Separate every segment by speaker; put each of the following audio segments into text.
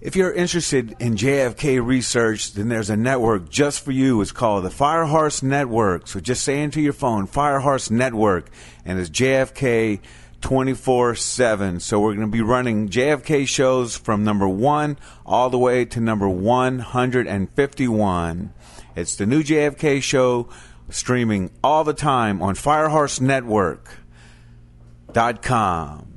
Speaker 1: If you're interested in JFK research, then there's a network just for you. It's called the Firehorse Network. So just say into your phone, Firehorse Network, and it's JFK 24 7. So we're going to be running JFK shows from number one all the way to number 151. It's the new JFK show streaming all the time on FirehorseNetwork.com.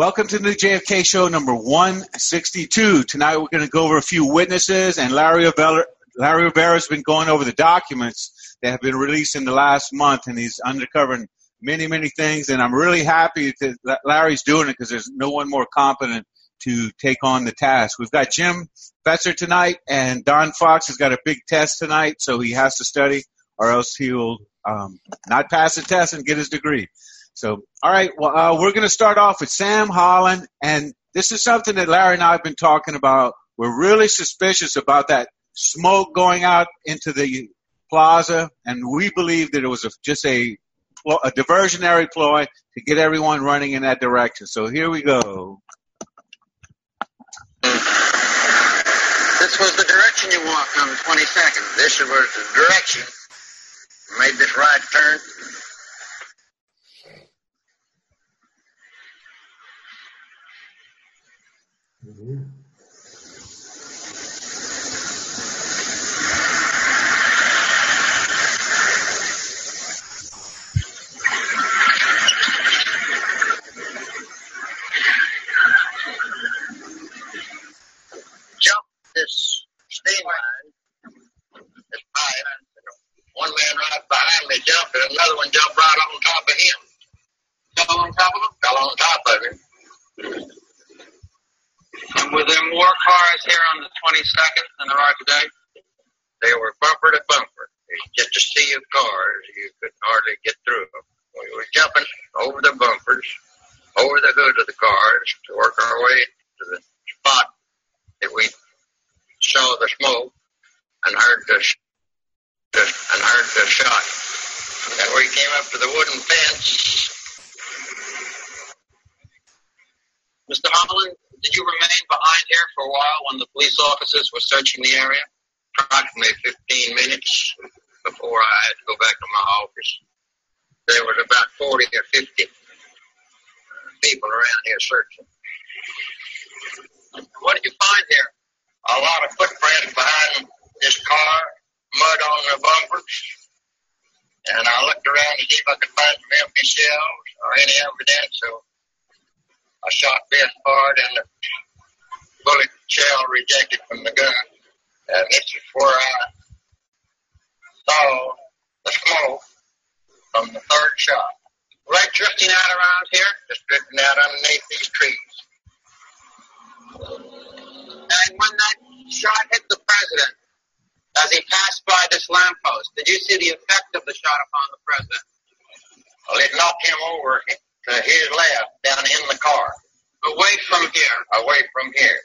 Speaker 1: Welcome to the JFK show number 162. Tonight we're going to go over a few witnesses, and Larry Rivera, Larry Rivera has been going over the documents that have been released in the last month, and he's uncovering many, many things. And I'm really happy that Larry's doing it because there's no one more competent to take on the task. We've got Jim Fetzer tonight, and Don Fox has got a big test tonight, so he has to study, or else he'll um, not pass the test and get his degree. So, all right, well, uh, we're going to start off with Sam Holland, and this is something that Larry and I have been talking about. We're really suspicious about that smoke going out into the plaza, and we believe that it was a, just a a diversionary ploy to get everyone running in that direction. So here we go.
Speaker 2: This was the direction you walked on the 22nd. This was the direction. Made this right turn. Mm-hmm. Jump this steam line, this pipe. One man right behind me jumped, and another one jumped right on top of him. Fell on top of him? Fell on top of him. And with them war cars here on the 22nd and the right today, they were bumper to bumper. Just a sea of cars. You couldn't hardly get through them. We were jumping over the bumpers, over the hood of the cars to work our way to the spot that we saw the smoke and heard the, the and heard the shot. And we came up to the wooden fence. Mr. Holland, did you remain behind here for a while when the police were searching the area? Approximately 15 minutes before I had to go back to my office. There was about 40 or 50 people around here searching. What did you find here? A lot of footprints behind this car, mud on the bumpers. And I looked around to see if I could find some empty shells or any evidence of a shot best part and the bullet shell rejected from the gun. And this is where I saw the smoke from the third shot. Right drifting out around here, just drifting out underneath these trees. And when that shot hit the president, as he passed by this lamppost, did you see the effect of the shot upon the president? Well, it knocked him over to his left down in the car. Away from here. Away from here.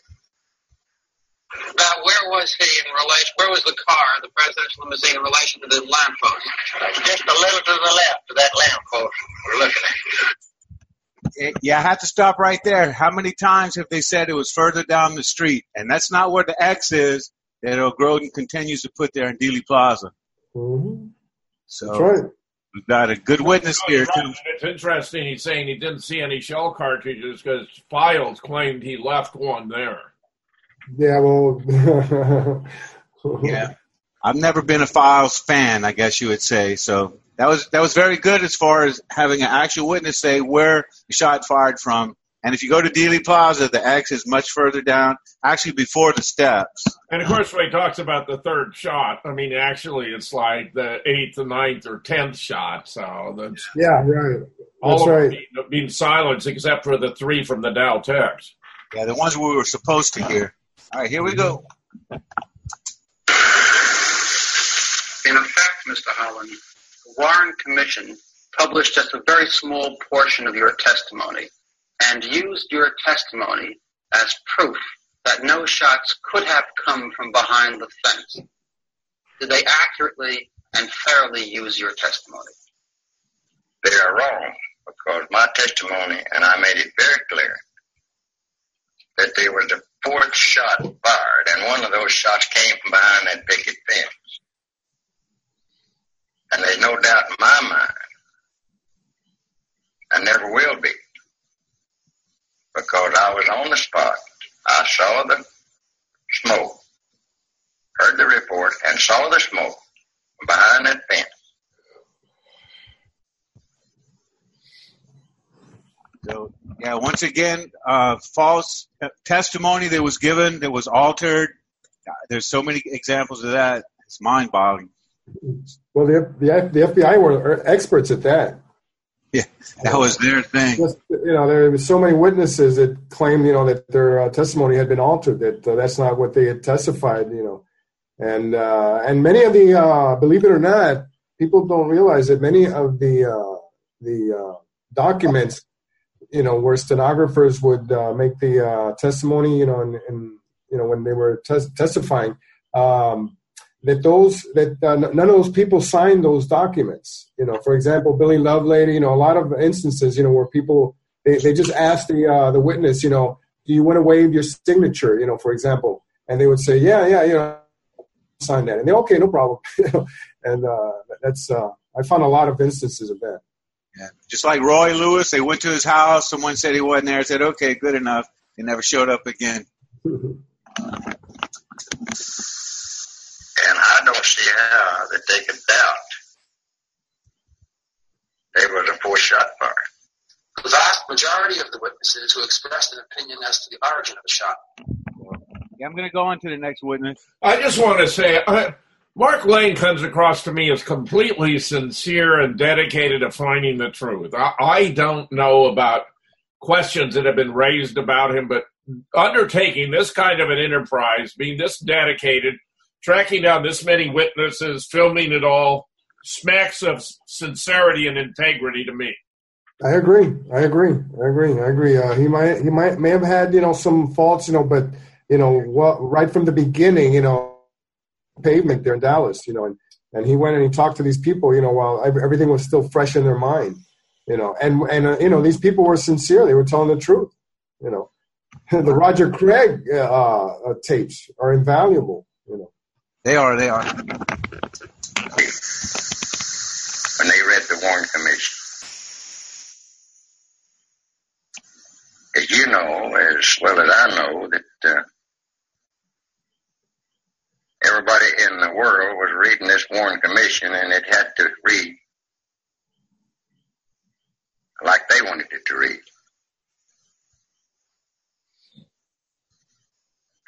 Speaker 2: Now, where was he in relation? Where was the car, the presidential limousine, in relation to the lamppost? Just a little to the left of that lamppost we're looking at.
Speaker 1: Yeah, I have to stop right there. How many times have they said it was further down the street? And that's not where the X is that O'Groden continues to put there in Dealey Plaza.
Speaker 3: Mm-hmm.
Speaker 1: So
Speaker 3: That's right.
Speaker 1: We've got a good witness here, too.
Speaker 4: It's interesting. He's saying he didn't see any shell cartridges because Files claimed he left one there.
Speaker 3: Yeah, well.
Speaker 1: Yeah. I've never been a Files fan, I guess you would say. So that was that was very good as far as having an actual witness say where the shot fired from. And if you go to Dealey Plaza, the X is much further down, actually before the steps.
Speaker 4: And of course, when he talks about the third shot, I mean, actually, it's like the eighth, or ninth, or tenth shot. So that's
Speaker 3: yeah, right.
Speaker 4: all
Speaker 3: That's
Speaker 4: of them
Speaker 3: right.
Speaker 4: being, being silenced except for the three from the Dal-Tex.
Speaker 1: Yeah, the ones we were supposed to hear. All right, here we go.
Speaker 5: In effect, Mr. Holland, the Warren Commission published just a very small portion of your testimony and used your testimony as proof that no shots could have come from behind the fence. Did they accurately and fairly use your testimony?
Speaker 2: They are wrong because my testimony, and I made it very clear, that there was a fourth shot fired, and one of those shots came from behind that picket fence. And there's no doubt in my mind, and never will be, because I was on the spot. I saw the smoke, heard the report, and saw the smoke behind that fence.
Speaker 1: So, yeah, once again, uh, false testimony that was given that was altered. Uh, There's so many examples of that. It's mind boggling.
Speaker 3: Well, the, the, the FBI were experts at that.
Speaker 1: Yeah, that was their thing.
Speaker 3: You know, there were so many witnesses that claimed, you know, that their uh, testimony had been altered. That uh, that's not what they had testified. You know, and uh, and many of the, uh, believe it or not, people don't realize that many of the uh, the uh, documents, you know, where stenographers would make the uh, testimony, you know, and, and you know when they were tes- testifying. Um, that those that uh, none of those people signed those documents. You know, for example, Billy Lovelady. You know, a lot of instances. You know, where people they, they just ask the uh, the witness. You know, do you want to waive your signature? You know, for example, and they would say, yeah, yeah, you know, sign that, and they okay, no problem. and uh, that's uh, I found a lot of instances of that.
Speaker 1: Yeah. Just like Roy Lewis, they went to his house. Someone said he wasn't there. I Said, "Okay, good enough." He never showed up again.
Speaker 2: And I don't see how that they could doubt there was a four shot fire.
Speaker 6: The vast majority of the witnesses who expressed an opinion as to the origin of the shot.
Speaker 1: Yeah, I'm going to go on to the next witness.
Speaker 4: I just want to say, uh, Mark Lane comes across to me as completely sincere and dedicated to finding the truth. I, I don't know about questions that have been raised about him, but undertaking this kind of an enterprise, being this dedicated, tracking down this many witnesses, filming it all, smacks of sincerity and integrity to me.
Speaker 3: I agree. I agree. I agree. I agree. Uh, he might he might may have had you know some faults, you know, but you know, well, right from the beginning, you know, pavement there in Dallas, you know, and and he went and he talked to these people, you know, while everything was still fresh in their mind, you know, and and uh, you know these people were sincere; they were telling the truth, you know. the Roger Craig uh, uh, tapes are invaluable, you know.
Speaker 1: They are. They are.
Speaker 2: When they read the Warren Commission. As you know, as well as I know, that uh, everybody in the world was reading this Warren Commission and it had to read like they wanted it to read.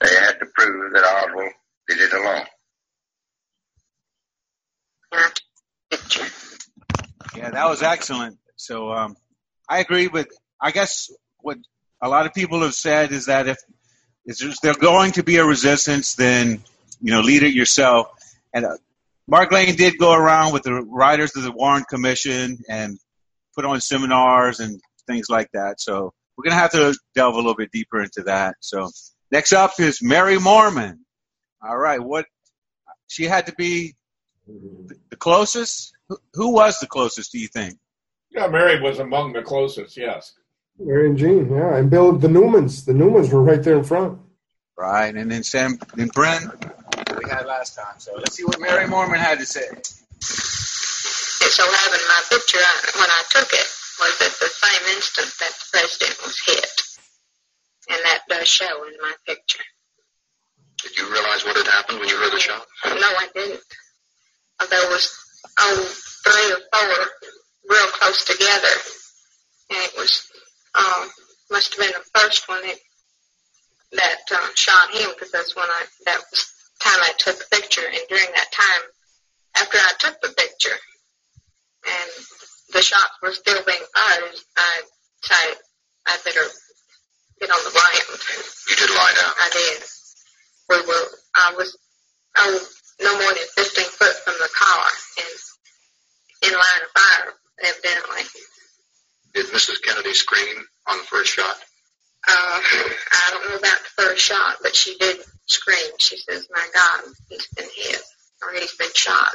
Speaker 2: They had to prove that Oswald did it alone.
Speaker 1: Yeah, that was excellent. So um, I agree with. I guess what a lot of people have said is that if there's going to be a resistance, then you know lead it yourself. And uh, Mark Lane did go around with the writers of the Warren Commission and put on seminars and things like that. So we're gonna have to delve a little bit deeper into that. So next up is Mary Moorman. All right, what she had to be the closest. Who, who was the closest? Do you think?
Speaker 4: Yeah, Mary was among the closest, yes.
Speaker 3: Mary and Jean, yeah, and Bill the Newmans. The Newmans were right there in front.
Speaker 1: Right, and then Sam and Brent we had last time. So let's see what Mary Moorman had to say.
Speaker 7: It so happened my picture, when I took it, was at the same instant that the president was hit. And that does show in my picture.
Speaker 6: Did you realize what had happened when you heard the shot?
Speaker 7: No, I didn't. There was, oh, three or four real close together. And it was, um, must have been the first one that, that uh, shot him because that's when I, that was the time I took the picture. And during that time, after I took the picture and the shots were still being fired, I decided I better get on the ground.
Speaker 6: You did lie down.
Speaker 7: I did. We were, I was, oh, no more than 15 foot from the car. and in line of fire, evidently.
Speaker 6: Did Mrs. Kennedy scream on the first shot?
Speaker 7: Uh, I don't know about the first shot, but she did scream. She says, "My God, he's been hit or he's been shot."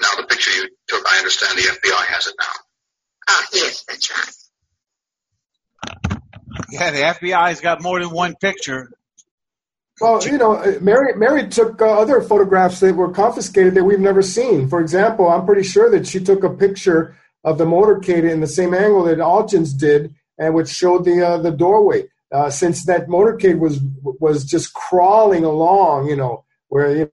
Speaker 6: Now, the picture you took, I understand the FBI has it now.
Speaker 7: Uh, yes, that's right.
Speaker 1: Yeah, the FBI's got more than one picture.
Speaker 3: Well, you know, uh, Mary Mary took uh, other photographs that were confiscated that we've never seen. For example, I'm pretty sure that she took a picture of the motorcade in the same angle that Altgens did, and which showed the uh, the doorway. Uh, since that motorcade was was just crawling along, you know, where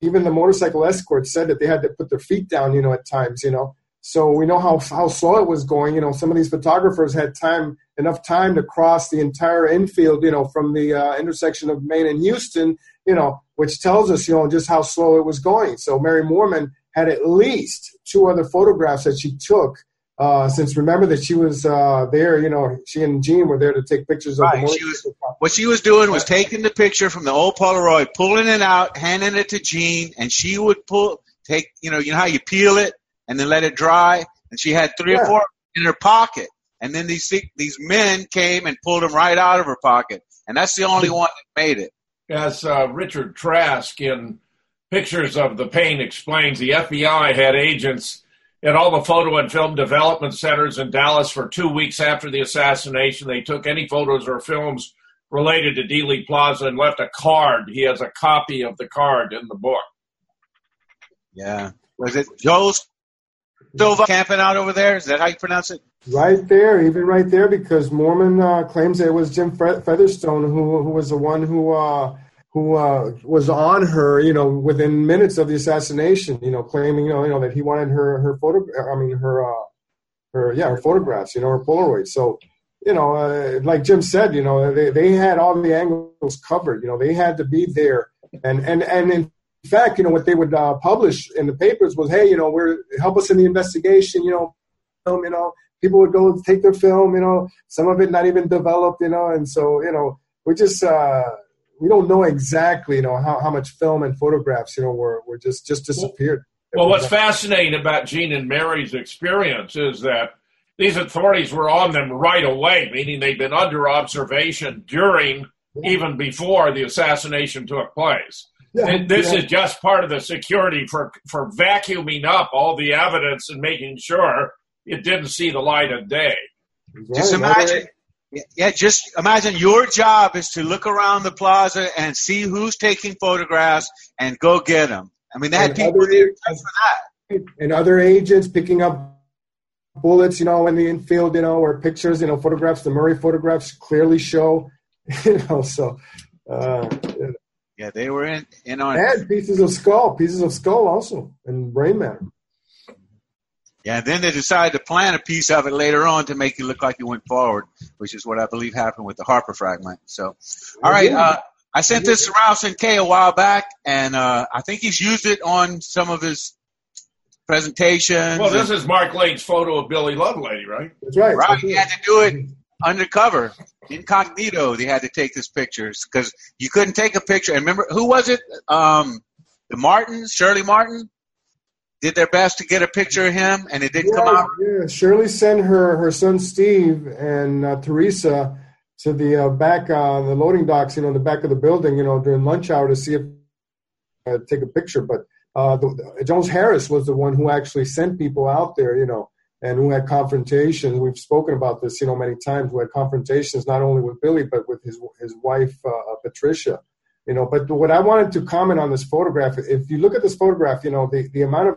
Speaker 3: even the motorcycle escort said that they had to put their feet down, you know, at times, you know. So we know how how slow it was going. You know, some of these photographers had time enough time to cross the entire infield, you know, from the uh, intersection of Main and Houston, you know, which tells us, you know, just how slow it was going. So Mary Moorman had at least two other photographs that she took. Uh, since remember that she was uh, there, you know, she and Jean were there to take pictures of
Speaker 1: Right,
Speaker 3: the
Speaker 1: she
Speaker 3: motorcycle.
Speaker 1: What she was doing was taking the picture from the old Polaroid, pulling it out, handing it to Jean, and she would pull, take, you know, you know how you peel it and then let it dry, and she had three or four in her pocket, and then these these men came and pulled them right out of her pocket, and that's the only one that made it.
Speaker 4: As uh, Richard Trask in Pictures of the Pain explains, the FBI had agents at all the photo and film development centers in Dallas for two weeks after the assassination. They took any photos or films related to Dealey Plaza and left a card. He has a copy of the card in the book.
Speaker 1: Yeah, was it Joe's Silva camping out over there? Is that how you pronounce it?
Speaker 3: Right there, even right there, because Moorman uh, claims it was Jim Fe- Featherstone who who was the one who uh, who uh, was on her, you know, within minutes of the assassination. You know, claiming you know, you know that he wanted her her photo. I mean, her uh, her yeah, her photographs. You know, her Polaroids. So you know, uh, like Jim said, you know, they they had all the angles covered. You know, they had to be there, and and and in fact, you know, what they would uh, publish in the papers was, hey, you know, we're help us in the investigation. You know, film. You know people would go take their film, you know, some of it not even developed, you know, and so, you know, we just, uh, we don't know exactly, you know, how, how much film and photographs, you know, were, were just, just disappeared.
Speaker 4: Well, what's fascinating about Jean and Mary's experience is that these authorities were on them right away, meaning they'd been under observation during, even before the assassination took place.
Speaker 3: Yeah,
Speaker 4: this
Speaker 3: yeah.
Speaker 4: is just part of the security for, for vacuuming up all the evidence and making sure it didn't see the light of day.
Speaker 1: Just
Speaker 3: Right,
Speaker 1: imagine. Yeah, just imagine your job is to look around the plaza and see who's taking photographs and go get them. I mean, they had
Speaker 3: And
Speaker 1: people
Speaker 3: other-
Speaker 1: there for that.
Speaker 3: and other agents picking up bullets, you know, in the infield, you know, or pictures, you know, photographs, the Murray photographs clearly show, you know, so, uh,
Speaker 1: Yeah, they were in, in on it.
Speaker 3: and pieces of skull, pieces of skull also, and brain matter.
Speaker 1: Yeah, and then they decided to plant a piece of it later on to make it look like it went forward, which is what I believe happened with the Harper fragment. So, all right, uh, I sent this to Ralph Cinque a while back, and uh, I think he's used it on some of his presentations.
Speaker 4: Well, this is Mark Lane's photo of Billy Lovelady, right?
Speaker 3: That's right.
Speaker 1: right. He had to do it undercover, incognito. They had to take this pictures because you couldn't take a picture. And remember, who was it? Um, the Martins, Shirley Martin, did their best to get a picture of him, and it didn't come out.
Speaker 3: yeah. Shirley sent her her son Steve and uh, Teresa to the uh, back uh, the loading docks, you know, the back of the building, you know, during lunch hour to see if uh, take a picture. But uh, the- Jones Harris was the one who actually sent people out there, you know, and who had confrontations. We've spoken about this, you know, many times. Who had confrontations not only with Billy but with his his wife uh, uh, Patricia. You know, but what I wanted to comment on this photograph, if you look at this photograph, you know, the, the amount of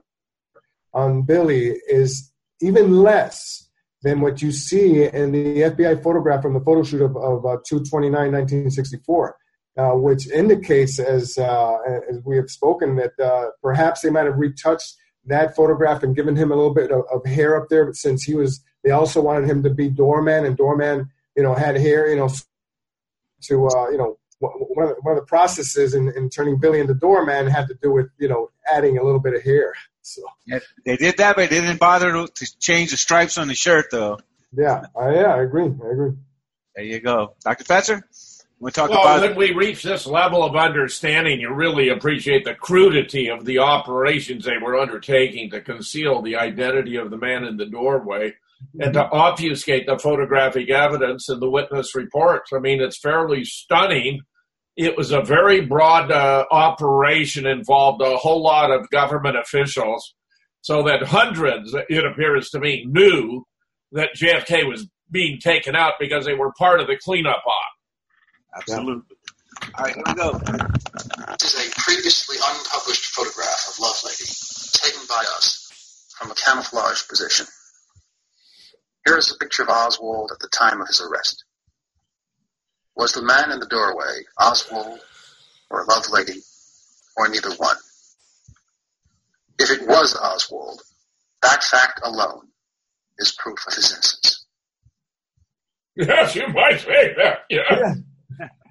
Speaker 3: on Billy is even less than what you see in the FBI photograph from the photo shoot of, of uh, 229 1964, uh, which indicates, as, uh, as we have spoken, that uh, perhaps they might have retouched that photograph and given him a little bit of, of hair up there, but since he was, they also wanted him to be doorman, and doorman, you know, had hair, you know, to, uh, you know, one of the, one of the processes in, in turning Billy into doorman had to do with, you know, adding a little bit of hair. So.
Speaker 1: Yeah, they did that, but they didn't bother to, to change the stripes on the shirt, though.
Speaker 3: Yeah, I, yeah, I agree. I agree.
Speaker 1: There you go, Dr. Fetzer. We talk
Speaker 4: well,
Speaker 1: about
Speaker 4: when we reach this level of understanding, you really appreciate the crudity of the operations they were undertaking to conceal the identity of the man in the doorway and to obfuscate the photographic evidence and the witness reports. I mean, it's fairly stunning. It was a very broad uh, operation, involved a whole lot of government officials, so that hundreds, it appears to me, knew that JFK was being taken out because they were part of the cleanup op.
Speaker 1: absolutely. All right, here we go.
Speaker 6: This is a previously unpublished photograph of Lovelady, taken by us from a camouflage position. Here is a picture of Oswald at the time of his arrest. Was the man in the doorway Oswald or Lovelady, or neither one? If it was Oswald, that fact alone is proof of his innocence.
Speaker 4: Yes, you might say that. Yeah.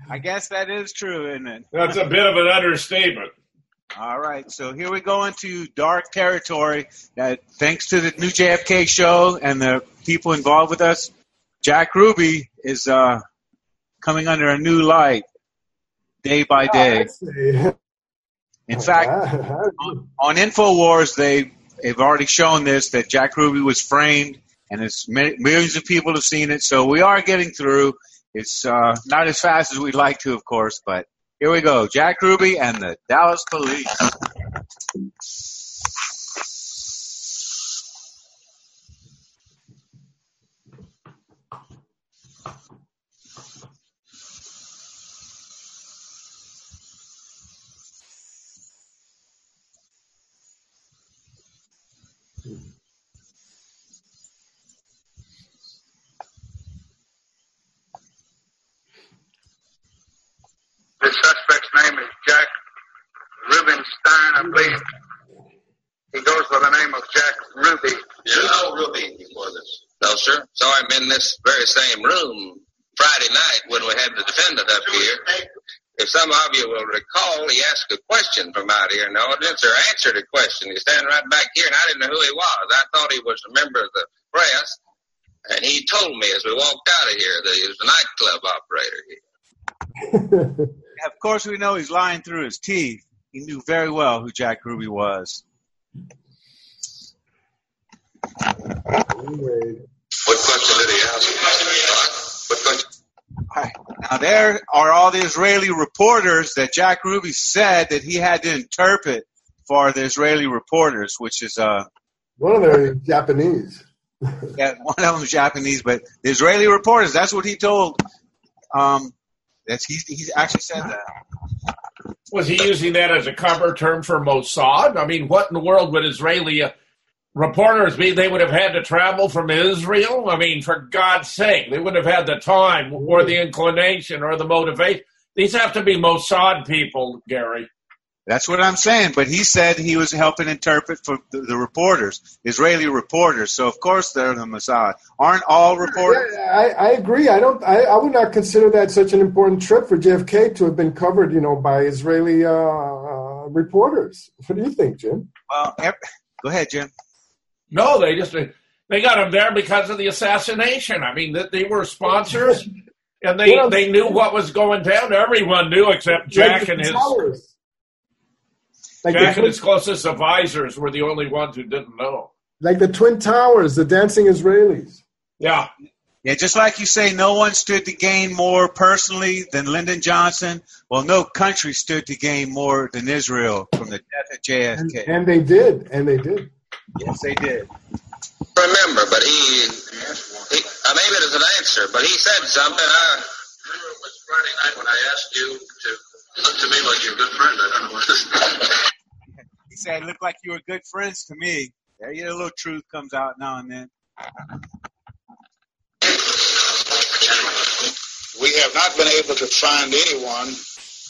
Speaker 1: I guess that is true, isn't it?
Speaker 4: That's a bit of an understatement.
Speaker 1: All right, so here we go into dark territory. That thanks to the new JFK show and the people involved with us, Jack Ruby is uh, coming under a new light day by day. In fact, on, on Infowars, they they've already shown this that Jack Ruby was framed, and it's millions of people have seen it. So we are getting through. It's uh, not as fast as we'd like to, of course, but here we go. Jack Ruby and the Dallas Police.
Speaker 2: The suspect's name is Jack Rubenstein, I believe. He goes by the name of Jack Ruby.
Speaker 6: You know Ruby before this? No, sir. Saw him in this very same room Friday night when we had the defendant up here. If some of you will recall, he asked a question from out here in the audience, or answered a question. He's standing right back here, and I didn't know who he was. I thought he was a member of the press, and he told me as we walked out of here that he was a nightclub operator here.
Speaker 1: Of course, we know he's lying through his teeth. He knew very well who Jack Ruby was.
Speaker 3: Anyway,
Speaker 6: What question did he ask? What question?
Speaker 1: All right. Now there are all the Israeli reporters that Jack Ruby said that he had to interpret for the Israeli reporters, which is uh
Speaker 3: one of them is Japanese.
Speaker 1: yeah, one of them was Japanese, but the Israeli reporters, that's what he told. Um, that's he he actually said that.
Speaker 4: Was he using that as a cover term for Mossad? I mean, what in the world would Israeli uh, reporters be? They would have had to travel from Israel? I mean, for God's sake, they wouldn't have had the time or the inclination or the motivation. These have to be Mossad people, Gary.
Speaker 1: That's what I'm saying. But he said he was helping interpret for the, the reporters, Israeli reporters. So of course they're the Mossad. Aren't all reporters?
Speaker 3: Yeah, I, I agree. I don't. I, I would not consider that such an important trip for JFK to have been covered, you know, by Israeli uh, uh, reporters. What do you think, Jim?
Speaker 1: Well, ev- go ahead, Jim.
Speaker 4: No, they just they got him there because of the assassination. I mean, that they were sponsors, and they
Speaker 3: Well,
Speaker 4: they knew what was going down. Everyone knew except Jack
Speaker 3: Like
Speaker 4: and his
Speaker 3: towers. Like the,
Speaker 4: Jack and his closest advisors were the only ones who didn't know.
Speaker 3: like the Twin Towers, the dancing Israelis.
Speaker 4: Yeah,
Speaker 1: Yeah, just like you say, no one stood to gain more personally than Lyndon Johnson. Well, no country stood to gain more than Israel from the death of JFK.
Speaker 3: and they did, and they did.
Speaker 1: yes, they did.
Speaker 6: Remember, but he, he uh, maybe it is an answer, but he said something. I,
Speaker 2: Remember it was Friday night when I asked you to look to me like your good friend. I don't know what this
Speaker 1: He said, "Look like you were good friends to me." There, you a little truth comes out now and then.
Speaker 2: We have not been able to find anyone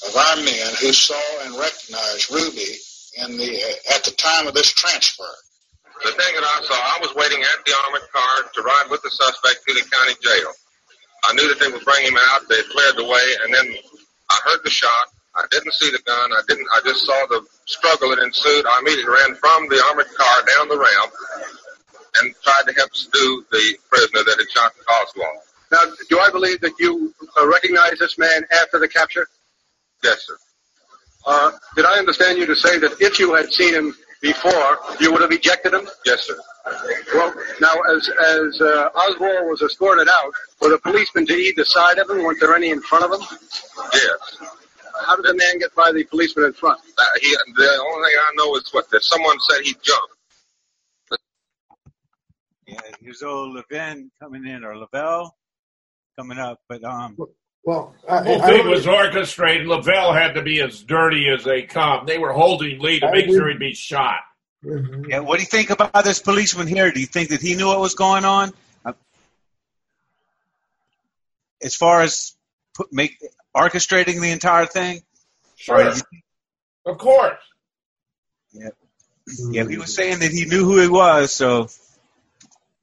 Speaker 2: of our men who saw and recognized Ruby in the uh, at the time of this transfer.
Speaker 8: The thing that I saw, I was waiting at the armored car to ride with the suspect to the county jail. I knew that they would bring him out. They had cleared the way, and then I heard the shot. I didn't see the gun. I didn't. I just saw the struggle that ensued. I immediately ran from the armored car down the ramp and tried to help subdue the prisoner that had shot Oswald.
Speaker 9: Now, do I believe that you uh, recognize this man after the capture?
Speaker 8: Yes, sir.
Speaker 9: Uh, did I understand you to say that if you had seen him before, you would have ejected him?
Speaker 8: Yes, sir.
Speaker 9: Well, now, as as uh, Oswald was escorted out, were the policemen to either side of him? Weren't there any in front of him?
Speaker 8: Yes.
Speaker 9: How did the man get by the policeman in front?
Speaker 8: Uh, he, the only thing I know is what that someone said he jumped.
Speaker 1: Yeah, here's old Levin coming in, or Leavelle coming up. But um,
Speaker 3: Well, I,
Speaker 4: The whole
Speaker 3: I
Speaker 4: thing
Speaker 3: don't-
Speaker 4: was orchestrated. Leavelle had to be as dirty as they come. They were holding Lee to
Speaker 3: I
Speaker 4: make
Speaker 3: agree.
Speaker 4: sure he'd be shot.
Speaker 3: Mhm.
Speaker 1: yeah, what do you think about this policeman here? Do you think that he knew what was going on? Uh, as far as put, make orchestrating the entire thing,
Speaker 4: Sure, of course.
Speaker 1: yeah, Yeah, he was saying that he knew who he was. So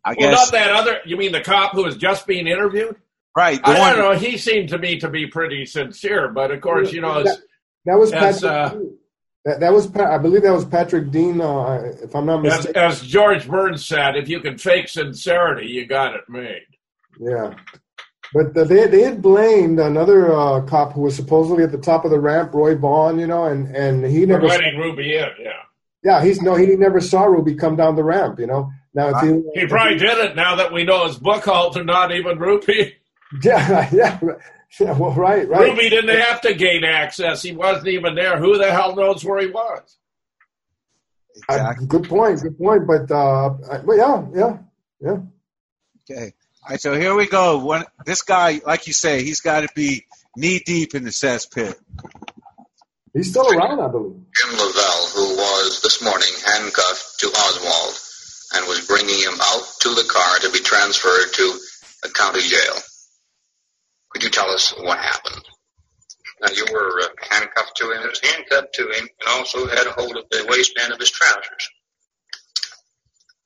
Speaker 1: I
Speaker 4: Well,
Speaker 1: guess
Speaker 4: not that other. You mean the cop who was just being interviewed?
Speaker 1: right.
Speaker 4: I
Speaker 1: one,
Speaker 4: don't know. He seemed to me to be pretty sincere, but of course, you know, it's,
Speaker 3: That was
Speaker 4: As,
Speaker 3: Patrick.
Speaker 4: uh,
Speaker 3: that, that was I believe that was Patrick Dean. Uh, if I'm not
Speaker 4: as,
Speaker 3: mistaken.
Speaker 4: as George Burns said, if you can fake sincerity, you got it made.
Speaker 3: Yeah. But uh, they they had blamed another uh, cop who was supposedly at the top of the ramp, Roy Vaughn, you know, and and he
Speaker 4: For
Speaker 3: never,
Speaker 4: letting Ruby in, yeah.
Speaker 3: yeah, he's no, he never saw Ruby come down the ramp, you know. Now if you,
Speaker 4: He probably did it now that we know his book halter, not even Ruby.
Speaker 3: yeah, yeah, yeah, well, right, right.
Speaker 4: Ruby didn't have to gain access. He wasn't even there. Who the hell knows where he was?
Speaker 3: Uh,
Speaker 1: exactly.
Speaker 3: good point, good point. But uh, but yeah, yeah, yeah.
Speaker 1: Okay. All right, so here we go. One, this guy, like you say, he's got to be knee deep in the cesspit.
Speaker 3: He's still around, I believe.
Speaker 2: Jim Leavelle, who was this morning handcuffed to Oswald and was bringing him out to the car to be transferred to a county jail. Could you tell us what happened? Now, you were uh, handcuffed to him? I was handcuffed to him and also had a hold of the waistband of his trousers.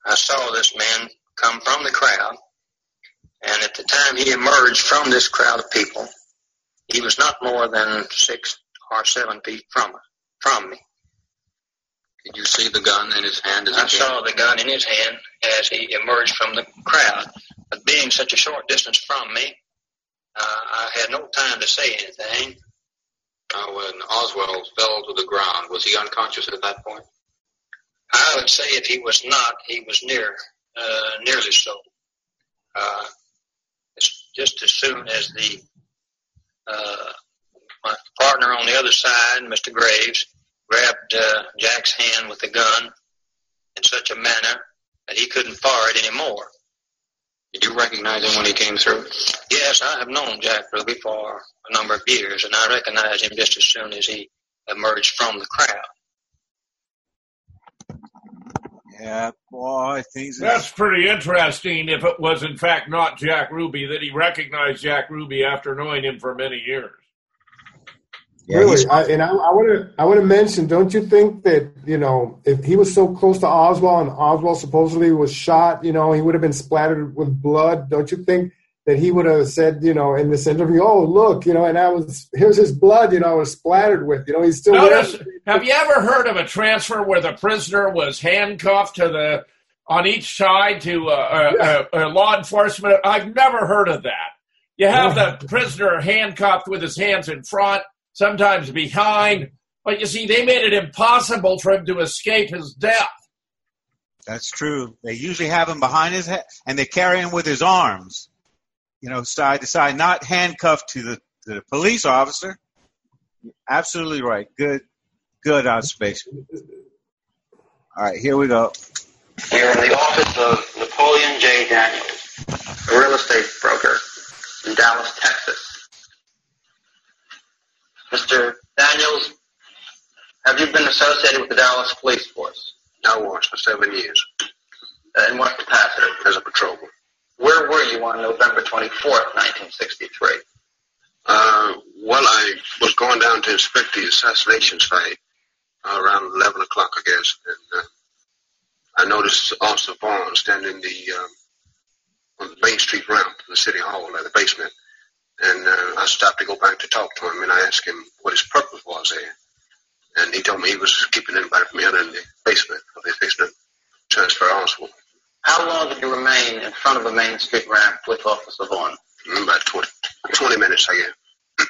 Speaker 2: I saw this man come from the crowd, and at the time he emerged from this crowd of people, he was not more than six or seven feet from from me. Did you see the gun in his hand? As I saw the gun in his hand as he emerged from the crowd. But being such a short distance from me, uh, I had no time to say anything. Uh, when Oswald fell to the ground, was he unconscious at that point? I would say if he was not, he was near, uh, nearly so. Uh, just as soon as the uh, my partner on the other side, Mr. Graves, grabbed uh, Jack's hand with the gun in such a manner that he couldn't fire it anymore. Did you recognize him when he came through? Yes, I have known Jack Ruby for a number of years, and I recognized him just as soon as he emerged from the crowd.
Speaker 1: Yeah, boy, things.
Speaker 4: That's pretty interesting if it was, in fact, not Jack Ruby, that he recognized Jack Ruby after knowing him for many years.
Speaker 1: yeah,
Speaker 3: really, I, and I want to I want to mention. Don't you think that you know if he was so close to Oswald and Oswald supposedly was shot, you know, he would have been splattered with blood. Don't you think that he would have said, you know, in this interview, "Oh, look, you know," and I was here's his blood, you know, I was splattered with. You know, he's still
Speaker 4: Notice,
Speaker 3: wearing-
Speaker 4: have you ever heard of a transfer where the prisoner was handcuffed to the on each side to uh, uh, uh, uh, law enforcement? I've never heard of that. You have the prisoner handcuffed with his hands in front, sometimes behind, but you see, they made it impossible for him to escape his death.
Speaker 1: That's true. They usually have him behind his head, and they carry him with his arms, you know, side to side, not handcuffed to the to the police officer. Absolutely right. Good, good observation. All right, here we go.
Speaker 5: Here in the office of Napoleon J. Daniels, a real estate broker in Dallas, Texas. Mr. Daniels, have you been associated with the Dallas Police Force?
Speaker 2: I was for seven years
Speaker 5: Uh, in what capacity?
Speaker 2: as a patrolman.
Speaker 5: Where were you on November 24th, 1963?
Speaker 2: Uh, well, I was going down to inspect the assassination site uh, around 11 o'clock, I guess, and uh, I noticed Officer Vaughn standing the um, on the Main Street ramp in the City Hall at the basement, and uh, I stopped to go back to talk to him, and I asked him what his purpose was there, and he told me he was keeping anybody from entering the basement of the basement transfer Oswald.
Speaker 5: How long did you remain in front of the Main Street ramp with Officer Vaughn?
Speaker 10: About 20, 20 minutes, I guess.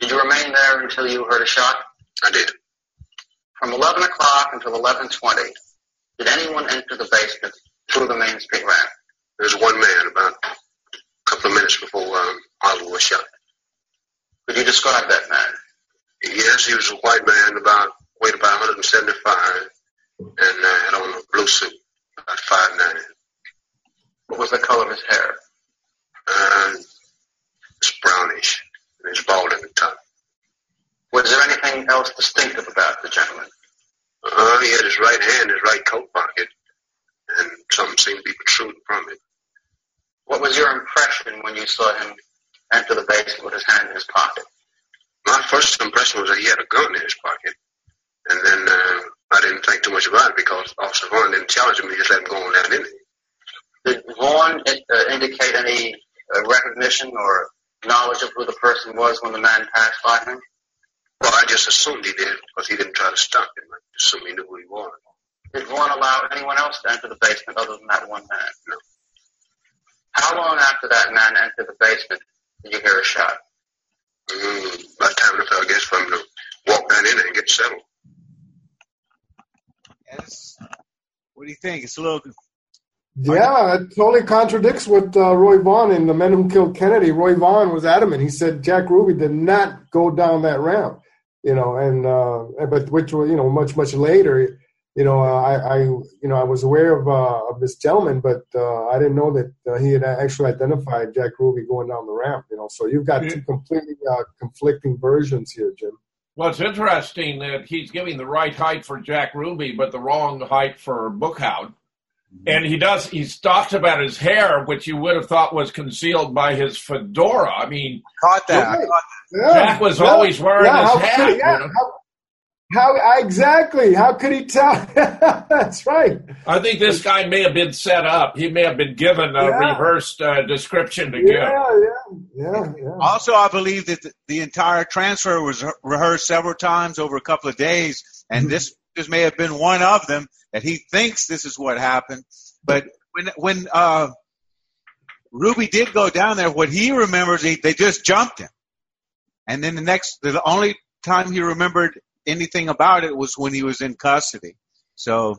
Speaker 5: Did you remain there until you heard a shot?
Speaker 10: I did.
Speaker 5: From 11 o'clock until 11.20, did anyone enter the basement through the Main Street ramp?
Speaker 10: There was one man about a couple of minutes before um, Oswald was shot.
Speaker 5: Could you describe that man?
Speaker 10: Yes, he was a white man, about weighed about 175, and uh, had on a blue suit, about five nine.
Speaker 5: What was the color of his hair?
Speaker 10: Uh, it's brownish, and he's bald at the top.
Speaker 5: Was there anything else distinctive about the gentleman?
Speaker 10: Uh, he had his right hand in his right coat pocket, and something seemed to be protruding from it.
Speaker 5: What was your impression when you saw him enter the basement with his hand in his pocket?
Speaker 10: My first impression was that he had a gun in his pocket, and then uh, I didn't think too much about it because Officer Vaughn didn't challenge him; he just let him go on down in it.
Speaker 5: Did Vaughn uh, indicate any uh, recognition or knowledge of who the person was when the man passed by him?
Speaker 10: Well, I just assumed he did because he didn't try to stop him. I assumed he knew who he was.
Speaker 5: Did Vaughn allow anyone else to enter the basement other than that one man?
Speaker 10: No.
Speaker 5: How long after that man entered the basement did you hear a shot?
Speaker 10: Mm, the time enough, I guess, for him to walk down in and get settled.
Speaker 1: What do you think? It's a little.
Speaker 3: Yeah, it totally contradicts what uh, Roy Vaughn in The Men Who Killed Kennedy. Roy Vaughn was adamant. He said Jack Ruby did not go down that ramp, you know, and uh, but which was you know much much later. You know, uh, I, I you know I was aware of uh, of this gentleman, but uh, I didn't know that uh, he had actually identified Jack Ruby going down the ramp. You know, so you've got two completely uh, conflicting versions here, Jim.
Speaker 4: Well, it's interesting that he's giving the right height for Jack Ruby, but the wrong height for Bookhound. Mm-hmm. And he does, he's talked about his hair, which you would have thought was concealed by his fedora. I mean,
Speaker 1: Caught that. I
Speaker 3: Right.
Speaker 1: caught
Speaker 3: Yeah,
Speaker 4: Jack was
Speaker 3: yeah,
Speaker 4: always wearing
Speaker 3: yeah,
Speaker 4: his
Speaker 3: how
Speaker 4: hat.
Speaker 3: yeah,
Speaker 4: you know?
Speaker 3: how, how exactly? How could he tell? That's right.
Speaker 4: I think this guy may have been set up. He may have been given a
Speaker 3: Yeah.
Speaker 4: rehearsed uh, description to give.
Speaker 3: Yeah, yeah, yeah, yeah.
Speaker 1: Also, I believe that the, the entire transfer was rehearsed several times over a couple of days, and
Speaker 3: Mm-hmm.
Speaker 1: this this may have been one of them that he thinks this is what happened. But when when uh, Ruby did go down there, what he remembers, he, they just jumped him, and then the next, the only time he remembered anything about it was when he was in custody. So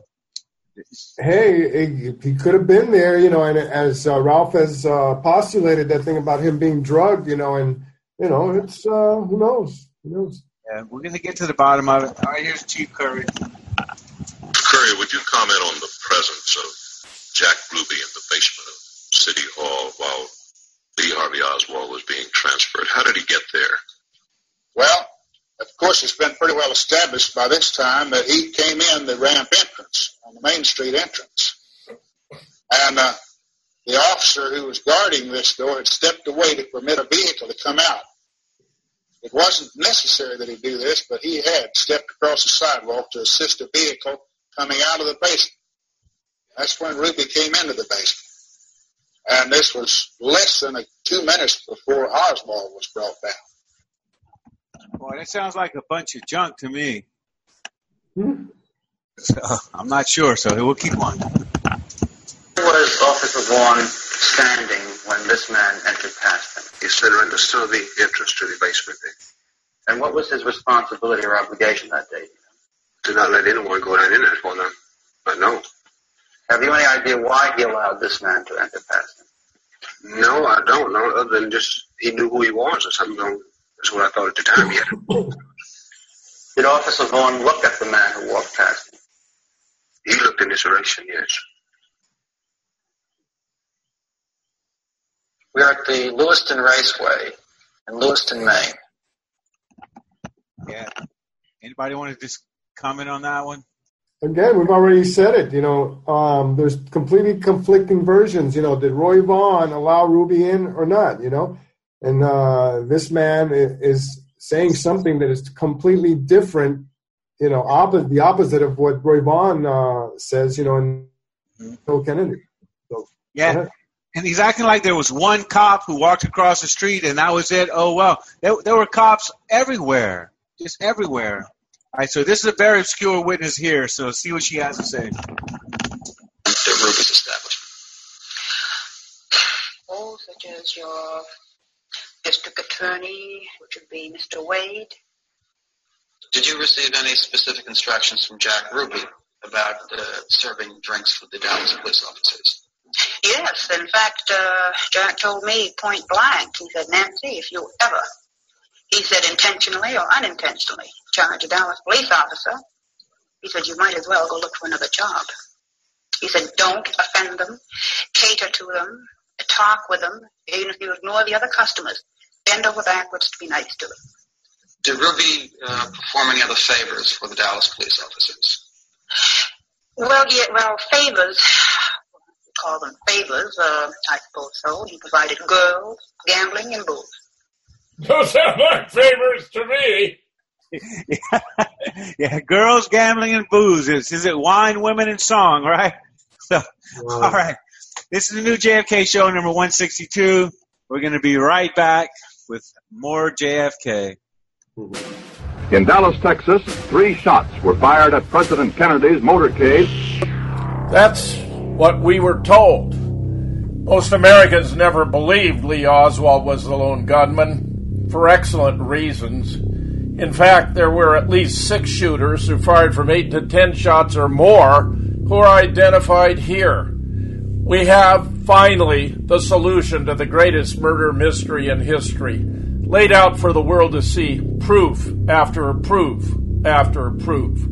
Speaker 3: Hey, he, he could have been there, you know, and as uh, Ralph has uh, postulated that thing about him being drugged, you know, and you know, it's uh, who knows, who knows.
Speaker 1: yeah, we're gonna get to the bottom of it. All right, here's Chief Curry.
Speaker 8: Curry, would you comment on the presence of Jack Ruby in the basement of City Hall while Lee Harvey Oswald was being transferred? How did he get there?
Speaker 2: Well, of course, it's been pretty well established by this time that he came in the ramp entrance, on the Main Street entrance. And uh, the officer who was guarding this door had stepped away to permit a vehicle to come out. It wasn't necessary that he do this, but he had stepped across the sidewalk to assist a vehicle coming out of the basement. That's when Ruby came into the basement. And this was less than a, two minutes before Oswald was brought down.
Speaker 1: Boy, that sounds like a bunch of junk to me.
Speaker 3: Hmm.
Speaker 1: So, I'm not sure, so we'll keep on.
Speaker 5: Where was Officer Vaughn standing when this man entered past him?
Speaker 10: He stood right in the center entrance to the basement.
Speaker 5: And what was his responsibility or obligation that day?
Speaker 10: To not let anyone go down in there for them. I know.
Speaker 5: Have you any idea why he allowed this man to enter past him?
Speaker 10: No, I don't know. Other than just he knew who he was or something. That's what I thought at the time. Yeah.
Speaker 5: Did Officer Vaughn look at the man who walked past him?
Speaker 10: He looked in this direction. Yes.
Speaker 5: We are at the Lewiston Raceway in Lewiston, Maine.
Speaker 1: Yeah. Anybody want to just comment on that one?
Speaker 3: Again, we've already said it. You know, um, there's completely conflicting versions. You know, did Roy Vaughn allow Ruby in or not? You know, and uh, this man is saying something that is completely different. You know, opposite the opposite of what Roy Vaughn uh, says. You know, in Bill Kennedy. So,
Speaker 1: Yeah. And he's acting like there was one cop who walked across the street and that was it. Oh, well, there, there were cops everywhere, just everywhere. All right, so this is a very obscure witness here, so see what she has to say.
Speaker 6: The Ruby's establishment.
Speaker 7: Oh, such
Speaker 11: is your district attorney, which would be Mr. Wade.
Speaker 6: Did you receive any specific instructions from Jack Ruby about uh, serving drinks for the Dallas police officers?
Speaker 11: Yes, in fact, uh, Jack told me point blank. He said, Nancy, if you ever, he said intentionally or unintentionally, charge a Dallas police officer, he said, you might as well go look for another job. He said, don't offend them, cater to them, talk with them, even if you ignore the other customers. Bend over backwards to be nice to them.
Speaker 6: Did Ruby uh, perform any other favors for the Dallas police officers?
Speaker 11: Well, yeah, well, favors, we call them favors, uh, I suppose so. He provided girls, gambling, and booze.
Speaker 4: Those sound like favors to me.
Speaker 1: yeah, girls, gambling, and booze. Is, is it wine, women, and song, right? So,
Speaker 3: Wow.
Speaker 1: all right. This is the new JFK show, number 162. We're going to be right back with more JFK. Mm-hmm.
Speaker 12: In Dallas, Texas, three shots were fired at President Kennedy's motorcade.
Speaker 4: That's what we were told. Most Americans never believed Lee Oswald was the lone gunman for excellent reasons. In fact, there were at least six shooters who fired from eight to ten shots or more who are identified here. We have finally the solution to the greatest murder mystery in history, laid out for the world to see proof after proof after proof.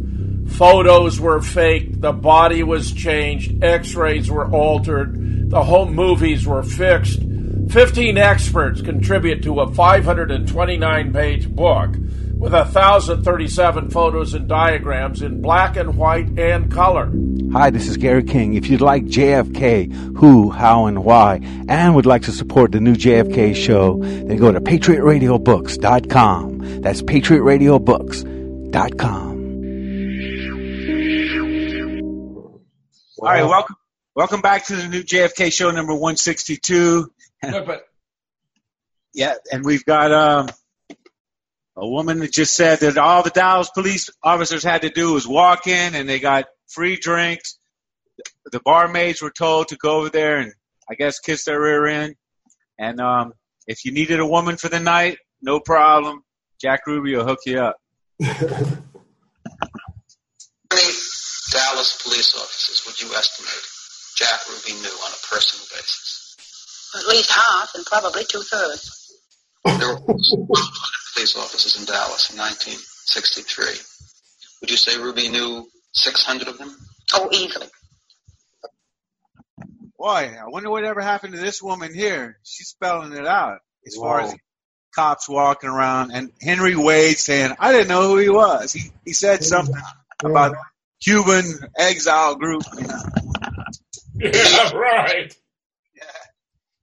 Speaker 4: Photos were faked, the body was changed, x rays were altered, the home movies were fixed. 15 experts contribute to a 529 page book with 1,037 photos and diagrams in black and white and color.
Speaker 13: Hi, this is Gary King. If you'd like JFK, who, how, and why, and would like to support the new JFK show, then go to patriotradiobooks.com. That's patriotradiobooks.com.
Speaker 1: All right, welcome, welcome back to the new JFK show, number 162.
Speaker 4: But
Speaker 1: Yeah, and we've got um, a woman that just said that all the Dallas police officers had to do was walk in and they got free drinks. The barmaids were told to go over there and I guess kiss their rear end. And um, if you needed a woman for the night, no problem. Jack Ruby will hook you up.
Speaker 6: How many Dallas police officers would you estimate Jack Ruby knew on a personal basis?
Speaker 11: At least half and probably two thirds.
Speaker 6: There were 100 police officers in Dallas in 1963. Would you say Ruby knew 600 of them?
Speaker 11: Oh, easily.
Speaker 1: Boy, I wonder whatever happened to this woman here. She's spelling it out as far as cops walking around and Henry Wade saying, I didn't know who he was. He, he said something about Cuban exile group. You know.
Speaker 4: yeah, right.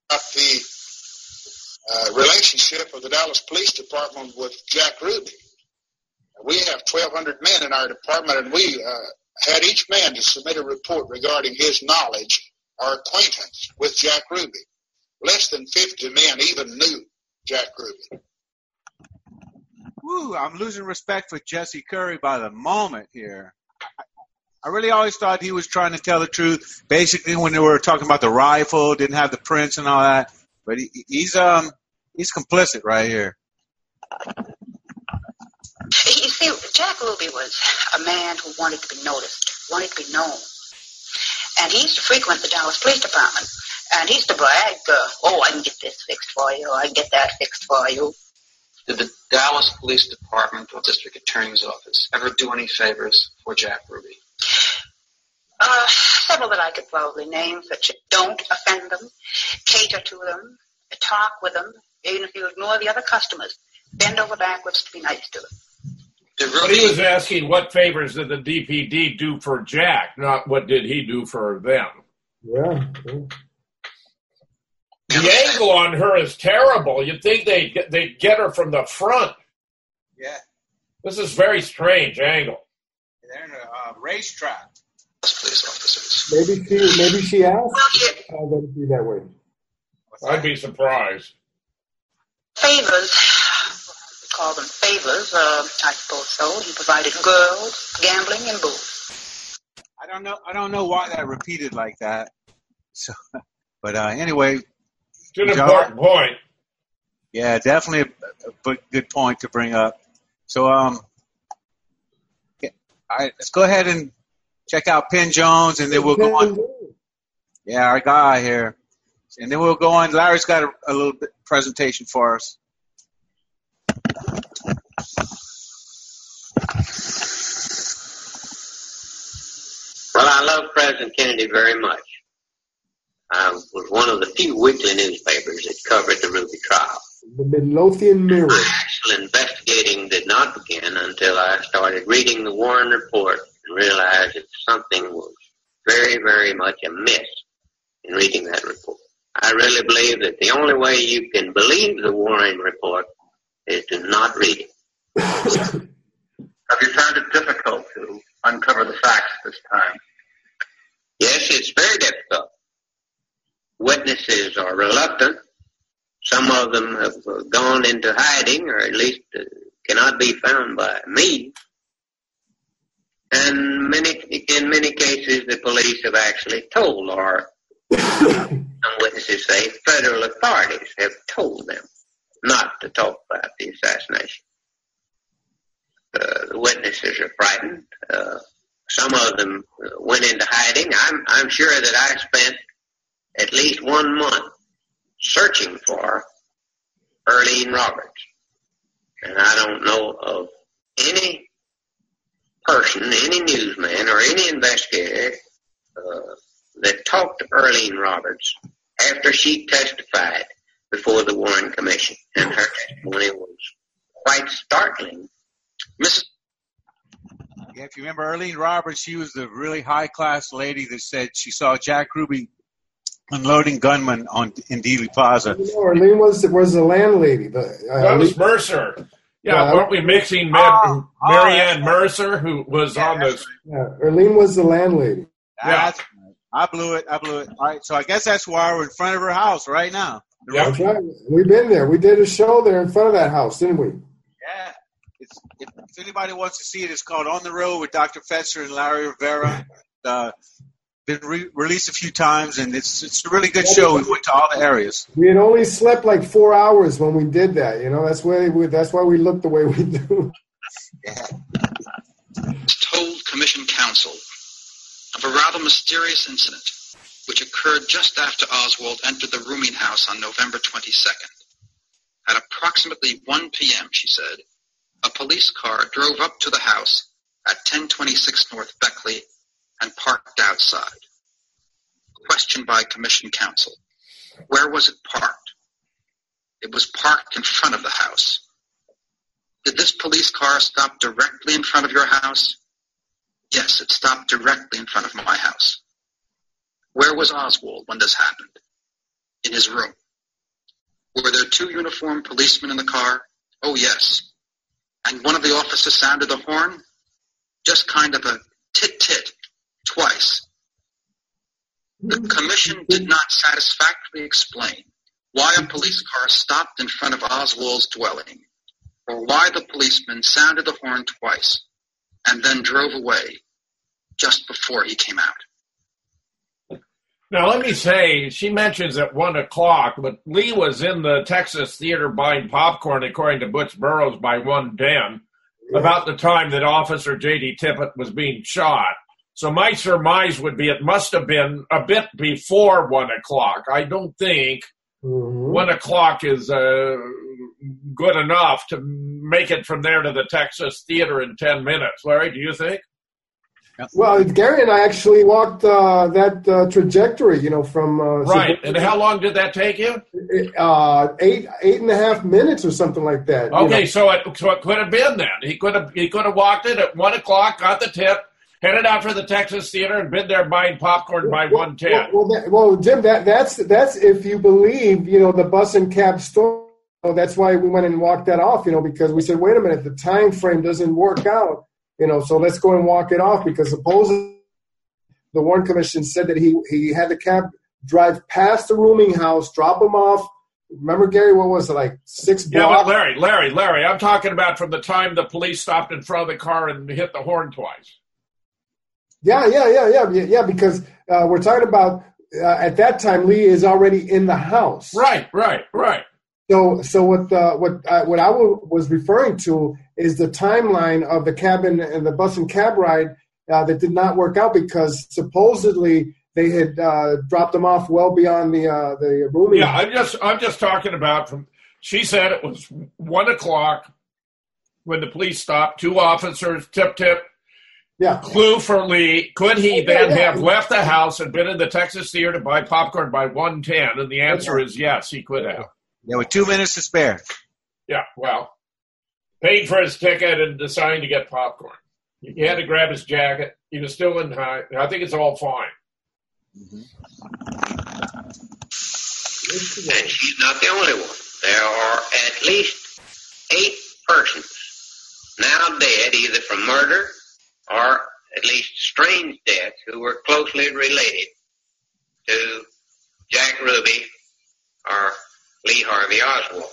Speaker 2: about the uh, relationship of the Dallas Police Department with Jack Ruby. We have 1,200 men in our department, and we uh, had each man to submit a report regarding his knowledge or acquaintance with Jack Ruby. Less than 50 men even knew Jack Ruby.
Speaker 1: Woo, I'm losing respect for Jesse Curry by the moment here. I really always thought he was trying to tell the truth. Basically, when they were talking about the rifle, didn't have the prints and all that. But he, he's um he's complicit right here.
Speaker 11: You see, Jack Ruby was a man who wanted to be noticed, wanted to be known. And he used to frequent the Dallas Police Department. And he used to brag, uh, oh, I can get this fixed for you, I can get that fixed for you.
Speaker 6: Did the Dallas Police Department or District Attorney's Office ever do any favors for Jack Ruby?
Speaker 11: Uh, several that I could probably name, but as don't offend them, cater to them, talk with them, even if you ignore the other customers. Bend over backwards to be nice to them.
Speaker 6: Did
Speaker 4: But he was asking what favors did the DPD do for Jack, not what did he do for them.
Speaker 3: Yeah. yeah.
Speaker 4: The angle on her is terrible. You'd think they'd get, they'd get her from the front.
Speaker 1: Yeah,
Speaker 4: This is very strange angle.
Speaker 1: they're in a uh, racetrack.
Speaker 6: Police officers.
Speaker 3: Maybe she maybe she asked
Speaker 11: Well, yeah,
Speaker 3: uh, that it be that way.
Speaker 4: I'd be surprised.
Speaker 11: favors, call them favors, uh, I suppose so. He provided girls, gambling, and booze.
Speaker 1: I don't know. I don't know why that repeated like that. So, but uh, anyway,
Speaker 4: It's an important point.
Speaker 1: Yeah, definitely a, a good point to bring up. So, um, yeah, all right, let's go ahead and check out Penn Jones, and then we'll go on. Yeah, our guy here, and then we'll go on. Larry's got a, a little bit presentation for us.
Speaker 14: Well, I love President Kennedy very much. I was one of the few weekly newspapers that covered the Ruby trial.
Speaker 3: The Midlothian Mirror.
Speaker 14: My actual investigating did not begin until I started reading the Warren Report and realized that something was very, very much amiss in reading that report. I really believe that the only way you can believe the Warren Report is to not read it.
Speaker 5: Have you found it difficult to uncover the facts this time?
Speaker 14: Yes, it's very difficult. Witnesses are reluctant. Some of them have gone into hiding, or at least uh, cannot be found by me. And many, in many cases, the police have actually told, or some witnesses say federal authorities have told them not to talk about the assassination. Uh, the witnesses are frightened. Uh, some of them uh, went into hiding. I'm, I'm sure that I spent at least one month searching for Earlene Roberts. And I don't know of any person, any newsman, or any investigator uh, that talked to Earlene Roberts after she testified before the Warren Commission. And her testimony was quite startling. Mrs.
Speaker 1: Yeah, if you remember Earlene Roberts, she was the really high class lady that said she saw Jack Ruby unloading gunmen on in Dealey Plaza.
Speaker 3: You know, Arlene was was the landlady. The, uh,
Speaker 4: That was Mercer. Yeah,
Speaker 3: Yeah.
Speaker 4: weren't we mixing
Speaker 1: Oh,
Speaker 4: Mar-
Speaker 1: oh,
Speaker 4: Marianne
Speaker 1: that's
Speaker 4: Mercer, who was on this?
Speaker 3: yeah, Arlene was the landlady.
Speaker 1: That's right. I blew it. I blew it. All right, so I guess that's why we're in front of her house right now. The
Speaker 4: Yep.
Speaker 3: That's right. We've been there. We did a show there in front of that house, didn't we?
Speaker 1: Yeah. It's, if, if anybody wants to see it, it's called On the Road with Dr. Fetzer and Larry Rivera. Uh, been re- released a few times, and it's it's a really good show. We went to all the areas.
Speaker 3: We had only slept like four hours when we did that. You know, that's why we, that's why we look the way we do.
Speaker 6: told Commission Counsel of a rather mysterious incident which occurred just after Oswald entered the rooming house on November 22nd. At approximately 1 p.m., she said, a police car drove up to the house at 1026 North Beckley and parked outside. Question by Commission Counsel. Where was it parked? It was parked in front of the house. Did this police car stop directly in front of your house? Yes, it stopped directly in front of my house. Where was Oswald when this happened? In his room. Were there two uniformed policemen in the car? Oh, yes. And one of the officers sounded the horn? Just kind of a tit-tit, twice. The commission did not satisfactorily explain why a police car stopped in front of Oswald's dwelling, or why the policeman sounded the horn twice and then drove away just before he came out.
Speaker 4: Now, let me say, she mentions at one o'clock, but Lee was in the Texas theater buying popcorn, according to Butch Burroughs, by one ten, about the time that Officer J.D. Tippit was being shot. So my surmise would be it must have been a bit before one o'clock. I don't think
Speaker 3: Mhm.
Speaker 4: one o'clock is uh, good enough to make it from there to the Texas theater in ten minutes. Larry, do you think?
Speaker 3: Well, Gary and I actually walked uh, that uh, trajectory, you know, from uh,
Speaker 4: Right. And how long did that take you?
Speaker 3: uh, eight eight and a half minutes or something like that. you
Speaker 4: Okay,
Speaker 3: know.
Speaker 4: so it so it could have been then. He could have he could have walked it at one o'clock, got the tip, headed out for the Texas theater, and been there buying popcorn by one ten.
Speaker 3: Well, that, well, Jim, that that's that's if you believe, you know, the bus and cab story. That's why we went and walked that off, you know, because we said, wait a minute, the time frame doesn't work out, you know, so let's go and walk it off because supposedly the Warren Commission said that he he had the cab drive past the rooming house, drop him off. Remember, Gary, what was it like six
Speaker 4: Yeah, but Larry, Larry, Larry, I'm talking about from the time the police stopped in front of the car and hit the horn twice.
Speaker 3: Yeah, yeah, yeah, yeah, yeah, yeah. Because uh, we're talking about uh, at that time Lee is already in the house.
Speaker 4: Right, right, right.
Speaker 3: So, so what the what uh, what I w- was referring to is the timeline of the cabin and the bus and cab ride uh, that did not work out because supposedly they had uh, dropped them off well beyond the uh, the rooming.
Speaker 4: Yeah, I'm just I'm just talking about from. She said it was one o'clock when the police stopped. Two officers, tip tip.
Speaker 3: Yeah.
Speaker 4: Clue for Lee: Could he
Speaker 3: Yeah,
Speaker 4: then
Speaker 3: yeah.
Speaker 4: have left the house and been in the Texas Theater to buy popcorn by one ten? And the answer is yes, he could have.
Speaker 1: Yeah, with two minutes to spare.
Speaker 4: Yeah, well, paid for his ticket and deciding to get popcorn. He had to grab his jacket. He was still in high. I think it's all fine.
Speaker 14: And she's not the only one. There are at least eight persons now dead either from murder or at least strange deaths who were closely related to Jack Ruby or Lee Harvey Oswald.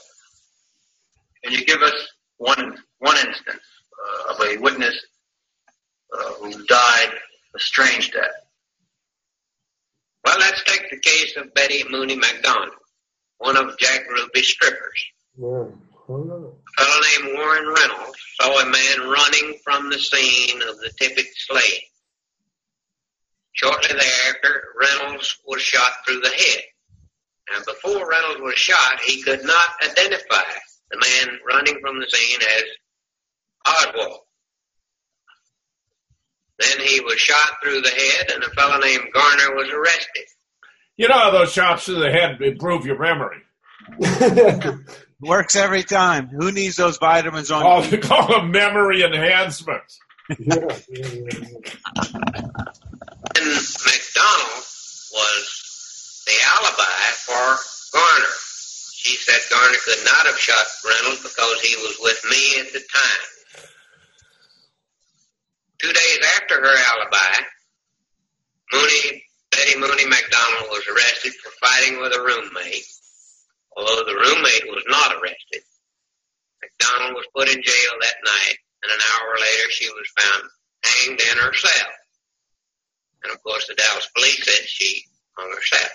Speaker 5: Can you give us one one instance uh, of a witness uh, who died a strange death?
Speaker 14: Well, let's take the case of Betty Mooney McDonald, one of Jack Ruby's strippers.
Speaker 3: Yeah. Hold.
Speaker 14: A fellow named Warren Reynolds saw a man running from the scene of the Tippit slaying. Shortly thereafter, Reynolds was shot through the head. And before Reynolds was shot, he could not identify the man running from the scene as Oswald. Then he was shot through the head, and a fellow named Garner was arrested.
Speaker 4: You know how those shots to the head improve your memory.
Speaker 1: Works every time. Who needs those vitamins on?
Speaker 4: Oh, they call them memory enhancements.
Speaker 14: And McDonald was the alibi for Garner. She said Garner could not have shot Reynolds because he was with me at the time. Two days after her alibi, Mooney, Betty Mooney McDonald was arrested for fighting with a roommate, although the roommate was not arrested. McDonald was put in jail that night, and an hour later she was found hanged in her cell. And of course, the Dallas police said she hung herself.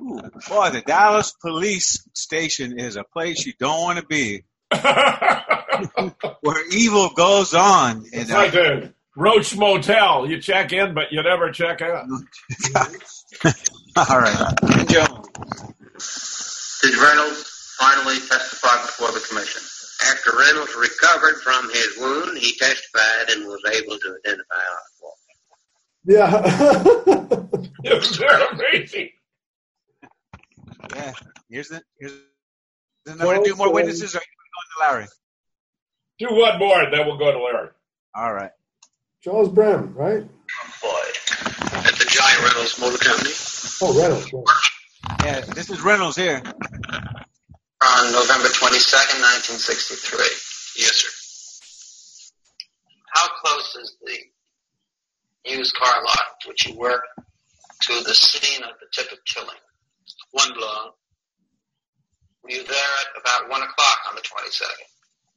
Speaker 1: Ooh, boy, the Dallas police station is a place you don't want to be. Where evil goes on.
Speaker 4: It's like a Roach Motel. You check in, but you never check out.
Speaker 1: all right. Joe.
Speaker 5: Did Reynolds finally testify before the commission?
Speaker 14: After Reynolds recovered from his wound, he testified and was able to identify Oswald.
Speaker 3: Yeah.
Speaker 4: They're amazing.
Speaker 1: Yeah. Here's the here's the number to do more witnesses or are you going to Larry?
Speaker 4: Do one more, and then we'll go to Larry.
Speaker 1: All right.
Speaker 3: Charles Brem, right?
Speaker 15: At the Giant Reynolds Motor Company.
Speaker 3: Oh, Reynolds. yeah.
Speaker 1: Yeah, this is Reynolds here.
Speaker 15: On November 22nd, 1963. Yes, sir. How close is the used car lot which you work to the scene of the Tippit killing? One block. Were you there at about 1 o'clock on the 22nd?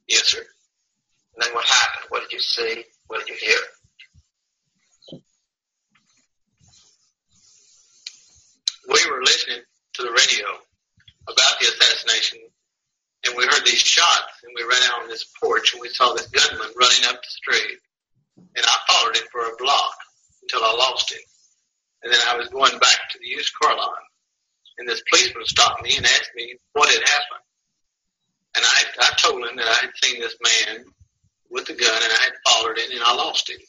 Speaker 15: Yes, sir. And then what happened? What did you see? What did you hear? We were listening to the radio about the assassination, and we heard these shots, and we ran out on this porch, and we saw this gunman running up the street, and I followed him for a block until I lost him, and then I was going back to the used car lot, and this policeman stopped me and asked me what had happened, and I, I told him that I had seen this man with the gun, and I had followed him, and I lost him.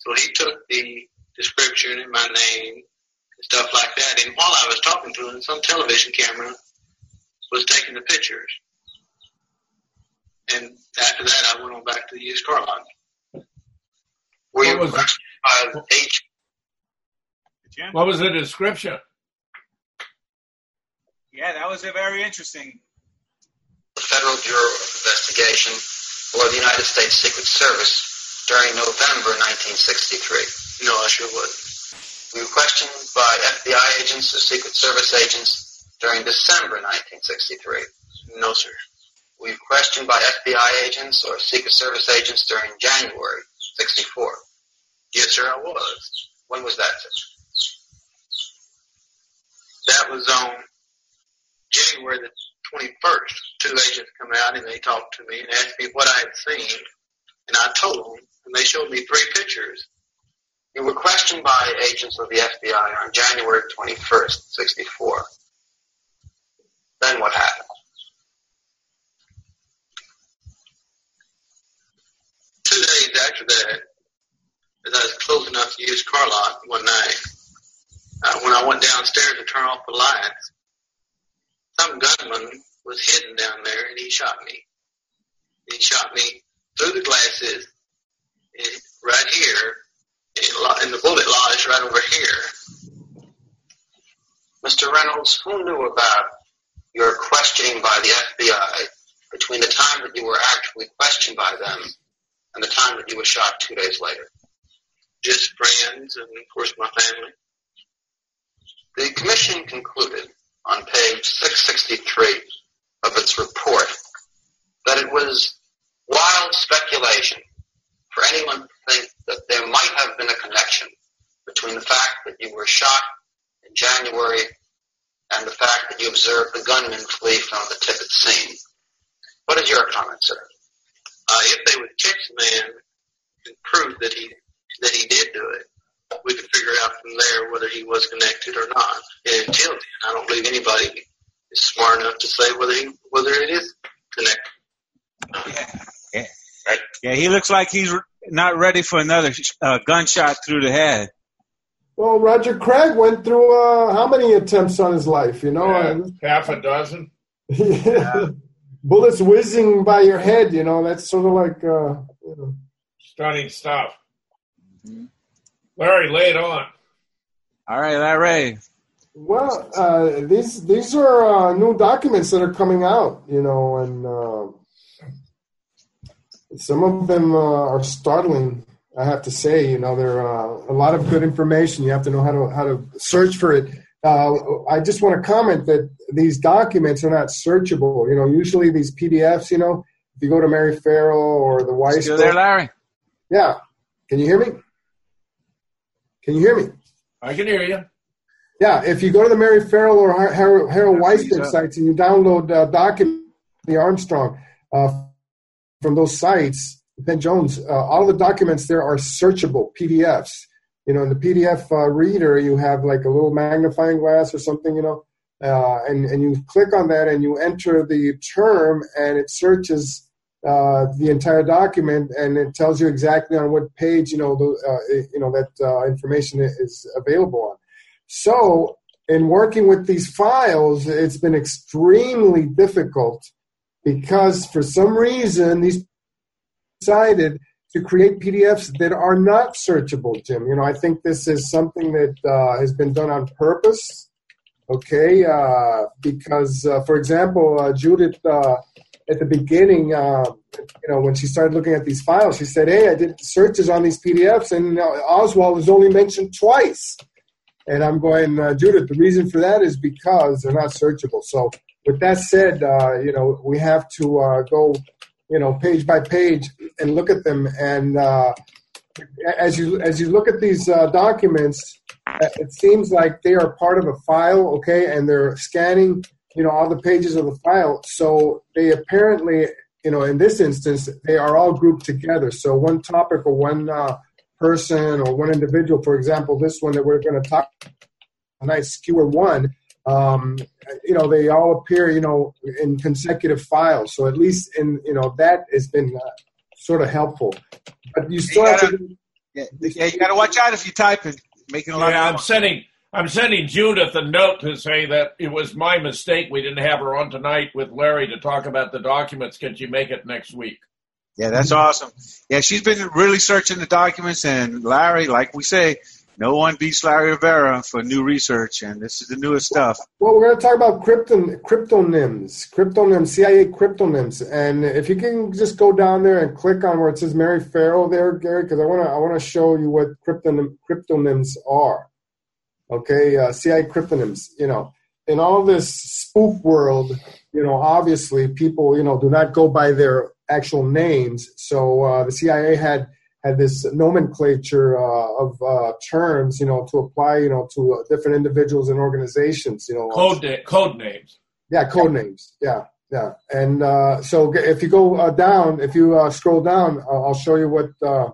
Speaker 15: So he took the description and my name stuff like that. And while I was talking to him, some television camera was taking the pictures. And after that, I went on back to the used car lot. Were you
Speaker 4: What was it?
Speaker 15: questioned H?
Speaker 4: What was the description?
Speaker 1: Yeah, that was a very interesting.
Speaker 15: the Federal Bureau of Investigation or the United States Secret Service during November 1963? No, I sure would. We were questioned by FBI agents or Secret Service agents during December 1963? No, sir. We were questioned by FBI agents or Secret Service agents during January 64? Yes, sir, I was. When was that? That was on January the 21st. Two agents come out and they talked to me and asked me what I had seen. And I told them, and they showed me three pictures. You were questioned by agents of the FBI on January 21st, 64. Then what happened? Two days after that, as I was close enough to use car lock one night, uh, when I went downstairs to turn off the lights, some gunman was hidden down there and he shot me. He shot me through the glasses eh, right here, and the bullet lodged right over here. Mr. Reynolds, who knew about your questioning by the FBI between the time that you were actually questioned by them and the time that you were shot two days later? Just friends and, of course, my family. The commission concluded on page 663 of its report that it was wild speculation for anyone think that there might have been a connection between the fact that you were shot in January and the fact that you observed the gunman flee from the Tippit scene. What is your comment, sir? Uh, if they would catch the man and prove that he that he did do it, we could figure out from there whether he was connected or not. And until then, I don't believe anybody is smart enough to say whether he, whether it is connected.
Speaker 1: Yeah, yeah, right. yeah. He looks like he's not ready for another uh, gunshot through the head.
Speaker 3: Well, Roger Craig went through uh, how many attempts on his life? You know,
Speaker 4: yeah, half a dozen.
Speaker 3: yeah. Bullets whizzing by your head. You know, that's sort of like uh, you know.
Speaker 4: stunning stuff. Mm-hmm. Larry, lay it on.
Speaker 1: All right, Larry.
Speaker 3: Well, uh, these these are uh, new documents that are coming out, you know, and uh, some of them uh, are startling. I have to say, you know, there are uh, a lot of good information. You have to know how to how to search for it. Uh, I just want to comment that these documents are not searchable. You know, usually these PDFs, you know, if you go to Mary Ferrell or the Weiss.
Speaker 1: Still there, Larry?
Speaker 3: Yeah. Can you hear me? Can you hear me?
Speaker 4: I can hear you.
Speaker 3: Yeah, if you go to the Mary Ferrell or Harold, Harold Weisberg sites and you download uh, document the Armstrong uh, from those sites, Ben Jones, uh, all the documents there are searchable PDFs. You know, in the PDF uh, reader, you have like a little magnifying glass or something, you know, uh, and, and you click on that and you enter the term and it searches uh, the entire document, and it tells you exactly on what page you know the, uh, you know that uh, information is available on. So, in working with these files, it's been extremely difficult because for some reason these decided to create PDFs that are not searchable. Jim, you know, I think this is something that uh, has been done on purpose. Okay, uh, because for example, Judith at the beginning, uh, you know, when she started looking at these files, she said, "Hey, I did searches on these PDFs, and uh, Oswald was only mentioned twice." And I'm going, uh, Judith. The reason for that is because they're not searchable. So, with that said, uh, you know, we have to uh, go, you know, page by page and look at them. And uh, as you as you look at these documents, it seems like they are part of a file, okay, and they're scanning you know all the pages of the file. So they apparently you know in this instance they are all grouped together. So one topic or one uh, person or one individual for example this one that we're going to talk tonight skewer one um, you know they all appear you know in consecutive files so at least in you know that has been uh, sort of helpful but you still
Speaker 1: you
Speaker 3: have
Speaker 1: gotta,
Speaker 3: to
Speaker 1: yeah, yeah you got to watch out if you type it making a lot
Speaker 4: yeah,
Speaker 1: of
Speaker 4: I'm sending I'm sending Judith a note to say that it was my mistake we didn't have her on tonight with Larry to talk about the documents. Can she make it next week?
Speaker 1: Yeah, that's awesome. Yeah, she's been really searching the documents, and Larry, like we say, no one beats Larry Rivera for new research, and this is the newest stuff.
Speaker 3: Well, we're going to talk about crypton, cryptonyms, cryptonyms, CIA cryptonyms, and if you can just go down there and click on where it says Mary Ferrell there, Gary, because I want to I want to show you what cryptonym, cryptonyms are okay, uh, CIA cryptonyms, you know, in all this spook world, you know, obviously people, you know, do not go by their actual names. So uh, the CIA had had this nomenclature uh, of uh, terms, you know, to apply, you know, to uh, different individuals and organizations, you know.
Speaker 4: Code na- code names.
Speaker 3: Yeah, code names. Yeah, yeah. And uh, so if you go uh, down, if you uh, scroll down, I'll I'll show you what. Uh,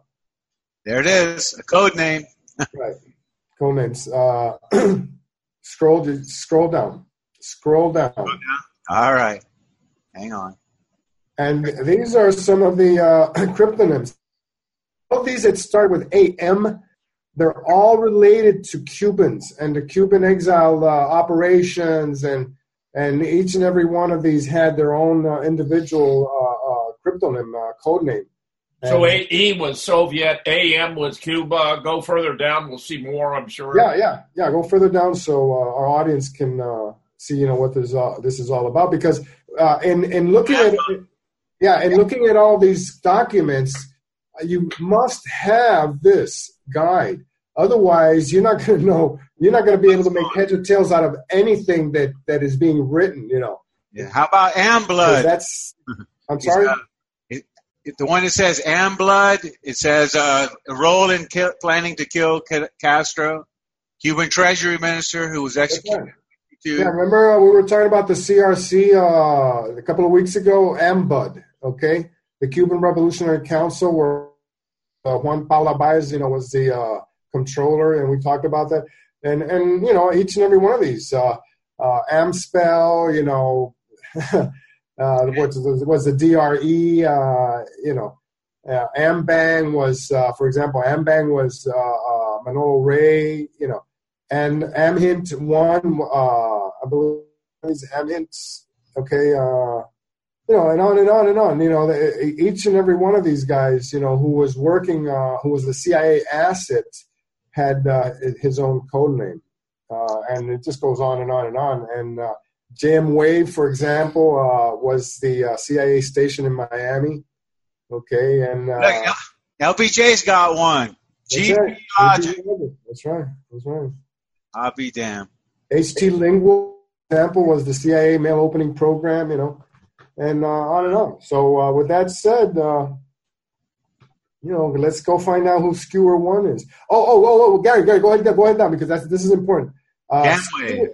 Speaker 1: There it is, a code name.
Speaker 3: right, code names. Uh, scroll, scroll down, scroll down.
Speaker 1: All right, hang on.
Speaker 3: And these are some of the uh, cryptonyms. All of these that start with AM, they're all related to Cubans and the Cuban exile uh, operations, and and each and every one of these had their own uh, individual uh, uh, cryptonym, uh, code name.
Speaker 4: So AE was Soviet, AM was Cuba. Go further down, we'll see more. I'm sure.
Speaker 3: Yeah, yeah, yeah. Go further down so uh, our audience can uh, see, you know, what this uh, this is all about. Because uh, in in looking at yeah, in looking at all these documents, you must have this guide. Otherwise, you're not going to know. You're not going to be able to make heads or tails out of anything that that is being written. You know.
Speaker 1: Yeah. How about Amblood?
Speaker 3: That's. I'm sorry.
Speaker 1: Uh, it, it, the one that says Amblood, it says uh, a role in kill, planning to kill Ca- Castro, Cuban Treasury Minister who was executed.
Speaker 3: Yeah, remember uh, we were talking about the CRC uh, a couple of weeks ago, AMBUD, okay? The Cuban Revolutionary Council, where uh, Juan Paula Baez, you know, was the uh, controller, and we talked about that. And, and you know, each and every one of these, uh, uh, AMSPEL, you know, uh, what's, was the DRE, uh, you know, uh, Ambang was, uh, for example, Ambang was uh, uh, Manolo Ray, you know, and Amhint one, uh, I believe is Amhint, okay, uh, you know, and on and on and on. You know, the, each and every one of these guys, you know, who was working, uh, who was the CIA asset, had uh, his own code name, uh, and it just goes on and on and on. And uh, JM Wave, for example, uh, was the uh, CIA station in Miami. Okay, and uh,
Speaker 1: LBJ's got one.
Speaker 3: that's
Speaker 1: GP
Speaker 3: right. That's right. That's right.
Speaker 1: I'll be damned.
Speaker 3: HT Lingual example was the CIA mail opening program, you know, and uh, on and on. So uh, with that said, uh, you know, let's go find out who Skewer One is. Oh, oh, oh, oh, Gary, Gary, go ahead, go ahead now because that's this is important. Uh, Skewer-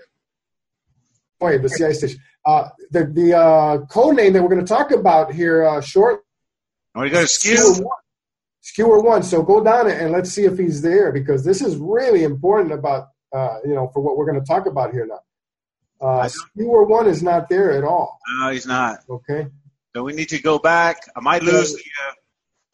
Speaker 3: Wait, the CIA station. Uh, the the uh, code name that we're going to talk about here uh, shortly.
Speaker 1: Want to go to
Speaker 3: Skewer One. Skewer One. So go down and let's see if he's there because this is really important about uh, you know for what we're going to talk about here now. Uh, Skewer One is not there at all.
Speaker 1: No, he's not.
Speaker 3: Okay.
Speaker 1: So we need to go back. I might lose the. Uh,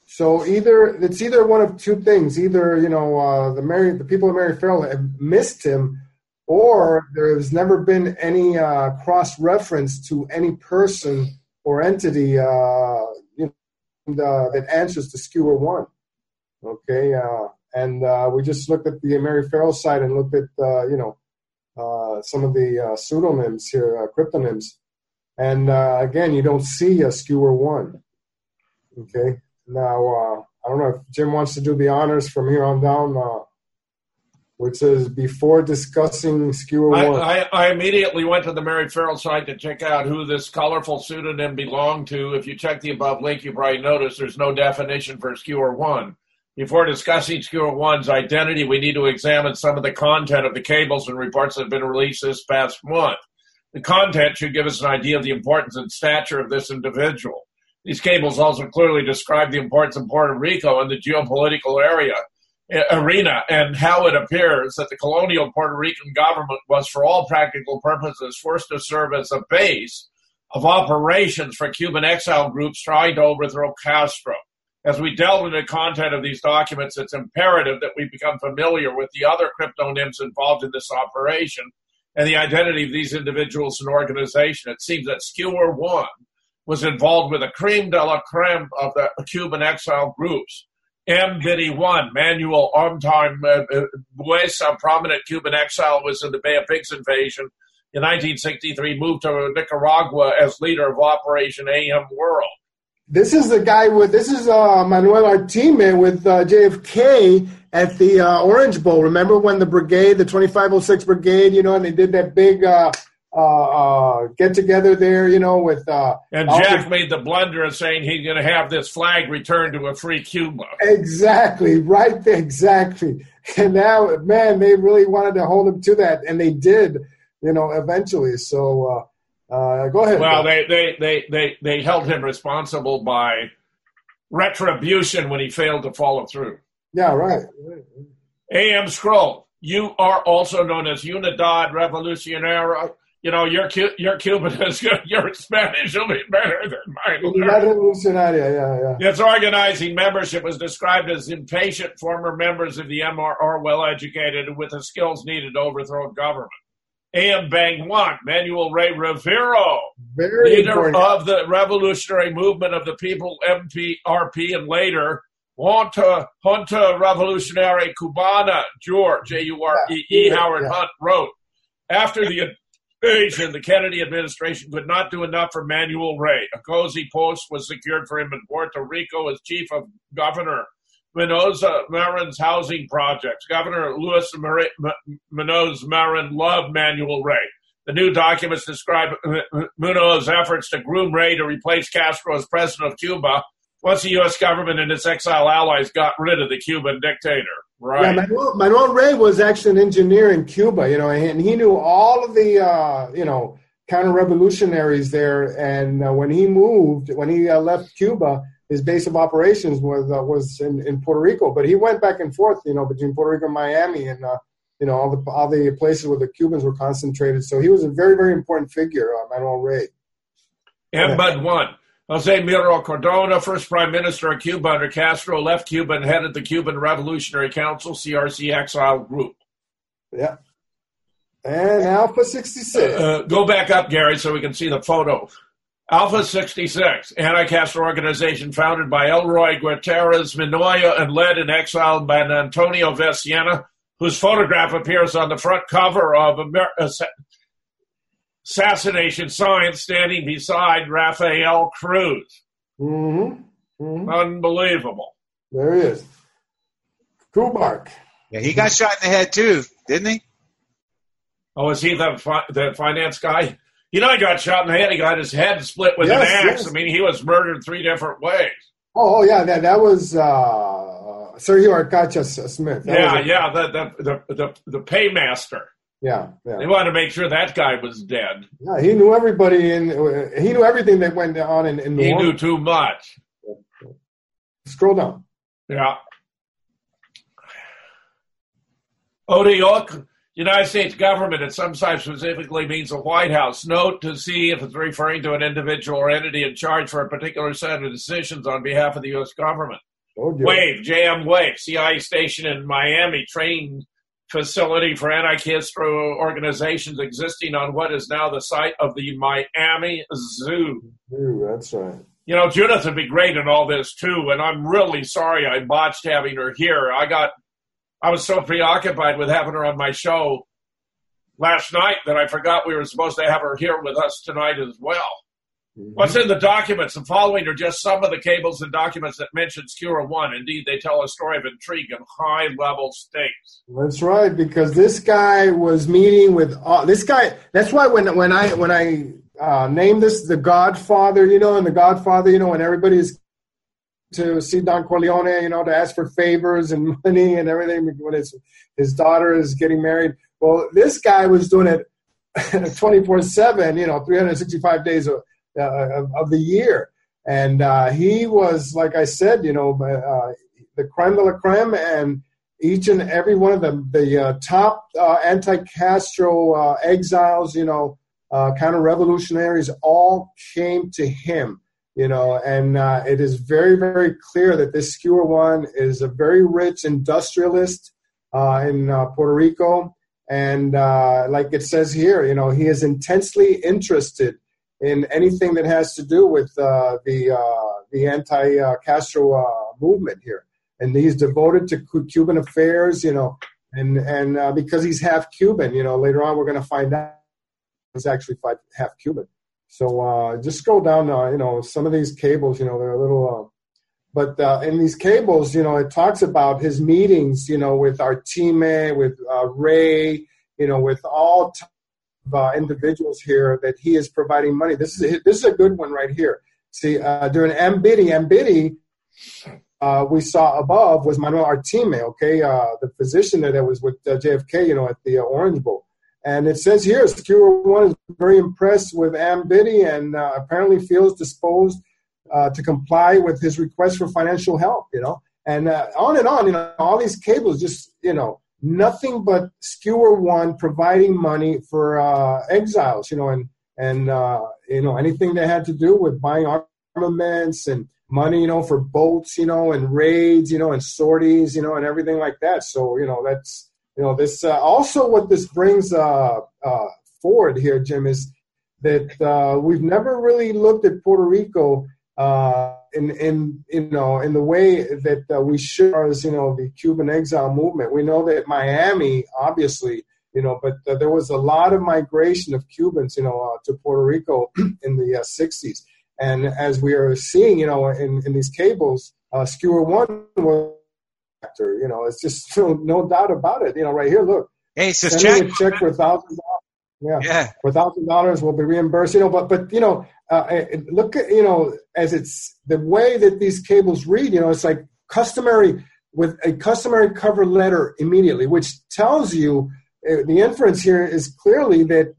Speaker 3: So either it's either one of two things. Either you know uh, the Mary, the people of Mary Ferrell have missed him, or there has never been any uh, cross reference to any person or entity uh, you know, uh, that answers to Skewer One. Okay, uh, and uh, we just looked at the Mary Ferrell site and looked at uh, you know uh, some of the uh, pseudonyms here, uh, cryptonyms, and uh, again, you don't see a Skewer One. Okay. Now, uh, I don't know if Jim wants to do the honors from here on down, uh, which says before discussing Skewer
Speaker 4: I,
Speaker 3: One.
Speaker 4: I, I immediately went to the Mary Ferrell site to check out who this colorful pseudonym belonged to. If you check the above link, you probably notice there's no definition for Skewer 1. Before discussing Skewer 1's identity, we need to examine some of the content of the cables and reports that have been released this past month. The content should give us an idea of the importance and stature of this individual. These cables also clearly describe the importance of Puerto Rico in the geopolitical area uh, arena and how it appears that the colonial Puerto Rican government was, for all practical purposes, forced to serve as a base of operations for Cuban exile groups trying to overthrow Castro. As we delve into the content of these documents, it's imperative that we become familiar with the other cryptonyms involved in this operation and the identity of these individuals and organization. It seems that Skewer One was involved with a creme de la creme of the Cuban exile groups. M51, Manuel Artime uh, uh, a prominent Cuban exile, was in the Bay of Pigs invasion in 1963, moved to Nicaragua as leader of Operation AM World.
Speaker 3: This is the guy with this is uh, Manuel Artime with uh, JFK at the uh, Orange Bowl. Remember when the brigade, the 2506 brigade, you know, and they did that big uh, uh, uh, get together there, you know, with uh,
Speaker 4: and Jack made the blunder of saying he's going to have this flag returned to a free Cuba.
Speaker 3: Exactly, right there, exactly. And now, man, they really wanted to hold him to that, and they did, you know, eventually. So, uh, go ahead.
Speaker 4: Well, they, they, they, they, they held him responsible by retribution when he failed to follow through.
Speaker 3: Yeah, right.
Speaker 4: A.M. Scroll, you are also known as Unidad Revolucionaria you know, your your Cuban is your Spanish will be better than mine.
Speaker 3: Unidad Revolucionaria, yeah,
Speaker 4: yeah. Its organizing membership was described as impatient former members of the MRR, well educated and with the skills needed to overthrow government. A.M. Bang Juan, Manuel Rey Rivero,
Speaker 3: Very
Speaker 4: leader
Speaker 3: important.
Speaker 4: of the revolutionary movement of the people, MPRP, and later Junta, Junta Revolutionary Cubana, George, J U R E E, Howard
Speaker 3: Yeah.
Speaker 4: Hunt wrote. After the invasion, the Kennedy administration could not do enough for Manuel Rey. A cozy post was secured for him in Puerto Rico as chief of Governor Mendoza Marin's housing projects. Governor Luis Munoz Marin loved Manuel Rey. The new documents describe Munoz's efforts to groom Rey to replace Castro as president of Cuba once the U.S. government and its exile allies got rid of the Cuban dictator. Right.
Speaker 3: Yeah, Manuel, Manuel Rey was actually an engineer in Cuba, you know, and he knew all of the, uh, you know, counter-revolutionaries there. And uh, when he moved, when he uh, left Cuba, his base of operations was uh, was in, in Puerto Rico. But he went back and forth, you know, between Puerto Rico and Miami, and uh, you know all the all the places where the Cubans were concentrated. So he was a very very important figure, uh, Manuel Rey.
Speaker 4: And Bud one. Jose Miro Cardona, first prime minister of Cuba under Castro, left Cuba and headed the Cuban Revolutionary Council, CRC exile group.
Speaker 3: Yeah. And Alpha 66.
Speaker 4: Uh, go back up, Gary, so we can see the photo. Alpha 66, anti-Castro organization founded by Eloy Gutierrez Menoyo and led in exile by Antonio Veciana, whose photograph appears on the front cover of Amer- Assassination Science, standing beside Rafael Cruz.
Speaker 3: Mm-hmm.
Speaker 4: Unbelievable.
Speaker 3: There he is. Kubark.
Speaker 1: Yeah, he got shot in the head too, didn't he?
Speaker 4: Oh, is he the fi- the finance guy? You know, he got shot in the head. He got his head split with
Speaker 3: Yes,
Speaker 4: an axe.
Speaker 3: yes.
Speaker 4: I mean, he was murdered three different ways.
Speaker 3: Oh, oh, yeah, that that was uh, Sergio Arcacha Smith. That
Speaker 4: yeah,
Speaker 3: a-
Speaker 4: yeah, the, the the the the paymaster.
Speaker 3: yeah, yeah.
Speaker 4: They wanted to make sure that guy was dead.
Speaker 3: Yeah, he knew everybody, and he knew everything that went on in, in the
Speaker 4: He
Speaker 3: war.
Speaker 4: knew too much.
Speaker 3: Scroll down.
Speaker 4: Yeah. ODOC, United States government, it sometimes specifically means the White House. Note to see if it's referring to an individual or entity in charge for a particular set of decisions on behalf of the U.S. government.
Speaker 3: Oh.
Speaker 4: Wave, JM Wave, CIA station in Miami, training facility for anti-Castro organizations existing on what is now the site of the Miami Zoo.
Speaker 3: Ooh, that's right.
Speaker 4: You know, Judith would be great in all this too, and I'm really sorry I botched having her here. I got, I was so preoccupied with having her on my show last night that I forgot we were supposed to have her here with us tonight as well. What's in the documents? The following are just some of the cables and documents that mention Skewer One. Indeed, they tell a story of intrigue and high level stakes.
Speaker 3: That's right, because this guy was meeting with uh, this guy. That's why when when I when I uh, named this the Godfather, you know, and the Godfather, you know, when everybody's to see Don Corleone, you know, to ask for favors and money and everything when his his daughter is getting married. Well, this guy was doing it twenty four seven, you know, three hundred sixty five days of, uh, of the year, and uh, he was like I said, you know, uh, the creme de la creme and each and every one of them, the uh, top uh, anti-Castro uh, exiles, you know, uh, counter-revolutionaries, all came to him, you know, and uh, it is very, very clear that this skewer one is a very rich industrialist uh, in uh, Puerto Rico, and uh, like it says here, you know, he is intensely interested in anything that has to do with uh, the uh, the anti-Castro movement here and he's devoted to Cuban affairs, you know, and and because he's half Cuban, you know, later on we're going to find out he's actually half Cuban. So uh, just scroll down, uh, you know, some of these cables, you know, they're a little, uh, but uh, in these cables, you know, it talks about his meetings, you know, with Artime, with uh, Ray, you know, with all uh, individuals here that he is providing money. This is a, this is a good one right here. See, during Mbidi, Mbidi, uh, we saw above was Manuel Artime, okay, uh, the physician there that was with uh, JFK, you know, at the Orange Bowl. And it says here, Skewer One is very impressed with Mbidi and uh, apparently feels disposed uh, to comply with his request for financial help, you know, and on and on, you know, all these cables just, you know, nothing but Skewer One providing money for exiles, you know, and and you know anything that had to do with buying armaments and money, you know, for boats, you know, and raids, you know, and sorties, you know, and everything like that. So, you know, that's, you know, this uh, also what this brings uh, uh, forward here, Jim, is that uh, we've never really looked at Puerto Rico uh, in, in, you know, in the way that uh, we should, as, you know, the Cuban exile movement. We know that Miami, obviously, you know, but there was a lot of migration of Cubans, you know, to Puerto Rico in the 60s and as we are seeing, you know, in, in these cables, Skewer One was factor. You know, it's just no, no doubt about it. You know, right here, look.
Speaker 1: Hey, it says check.
Speaker 3: check for thousand dollars. Yeah, yeah. For thousand dollars will be reimbursed. You know, but but you know, uh, look at you know as it's the way that these cables read. You know, it's like customary with a customary cover letter immediately, which tells you uh, the inference here is clearly that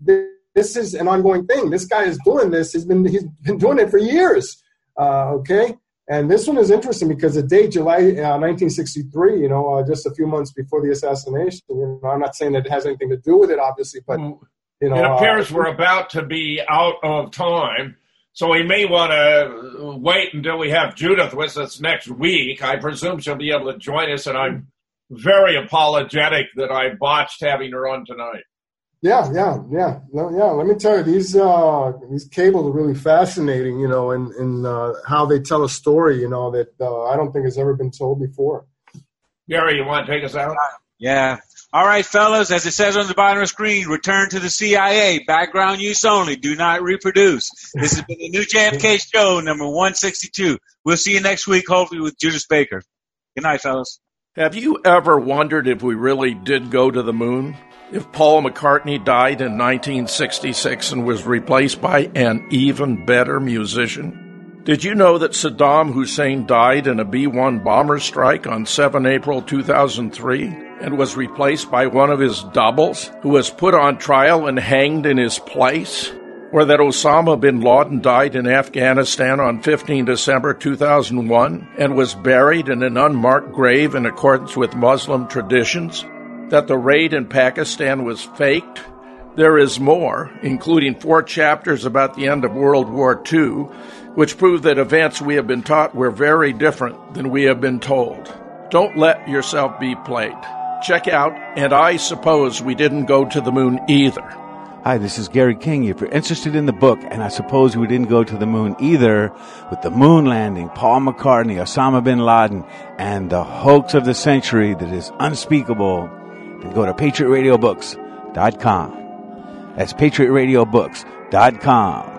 Speaker 3: this is an ongoing thing. This guy is doing this. He's been he's been doing it for years. Uh, okay, and this one is interesting because the date July uh, 1963. You know, uh, just a few months before the assassination. You know, I'm not saying that it has anything to do with it, obviously, but you know,
Speaker 16: it appears uh, we're about to be out of time. So we may want to wait until we have Judyth with us next week. I presume she'll be able to join us, and I'm very apologetic that I botched having her on tonight.
Speaker 3: Yeah, yeah, yeah, no, yeah. Let me tell you, these uh, these cables are really fascinating. You know, and in uh, how they tell a story. You know that uh, I don't think has ever been told before.
Speaker 16: Gary, you want to take us out?
Speaker 1: Yeah. All right, fellas. As it says on the bottom of the screen, return to the CIA. Background use only. Do not reproduce. This has been the new JFK show, number one sixty two. We'll see you next week, hopefully with Judyth Baker. Good night, fellas.
Speaker 16: Have you ever wondered if we really did go to the moon? If Paul McCartney died in 1966 and was replaced by an even better musician? Did you know that Saddam Hussein died in a B 1 bomber strike on 7 April 2003 and was replaced by one of his doubles who was put on trial and hanged in his place? Or that Osama bin Laden died in Afghanistan on 15 December 2001 and was buried in an unmarked grave in accordance with Muslim traditions? That the raid in Pakistan was faked. There is more, including four chapters about the end of World War II, which prove that events we have been taught were very different than we have been told. Don't let yourself be played. Check out, and I suppose we didn't go to the moon either.
Speaker 13: Hi, this is Gary King. If you're interested in the book, and I suppose we didn't go to the moon either, with the moon landing, Paul McCartney, Osama bin Laden, and the hoax of the century that is unspeakable, then go to patriotradiobooks.com. That's patriotradiobooks.com.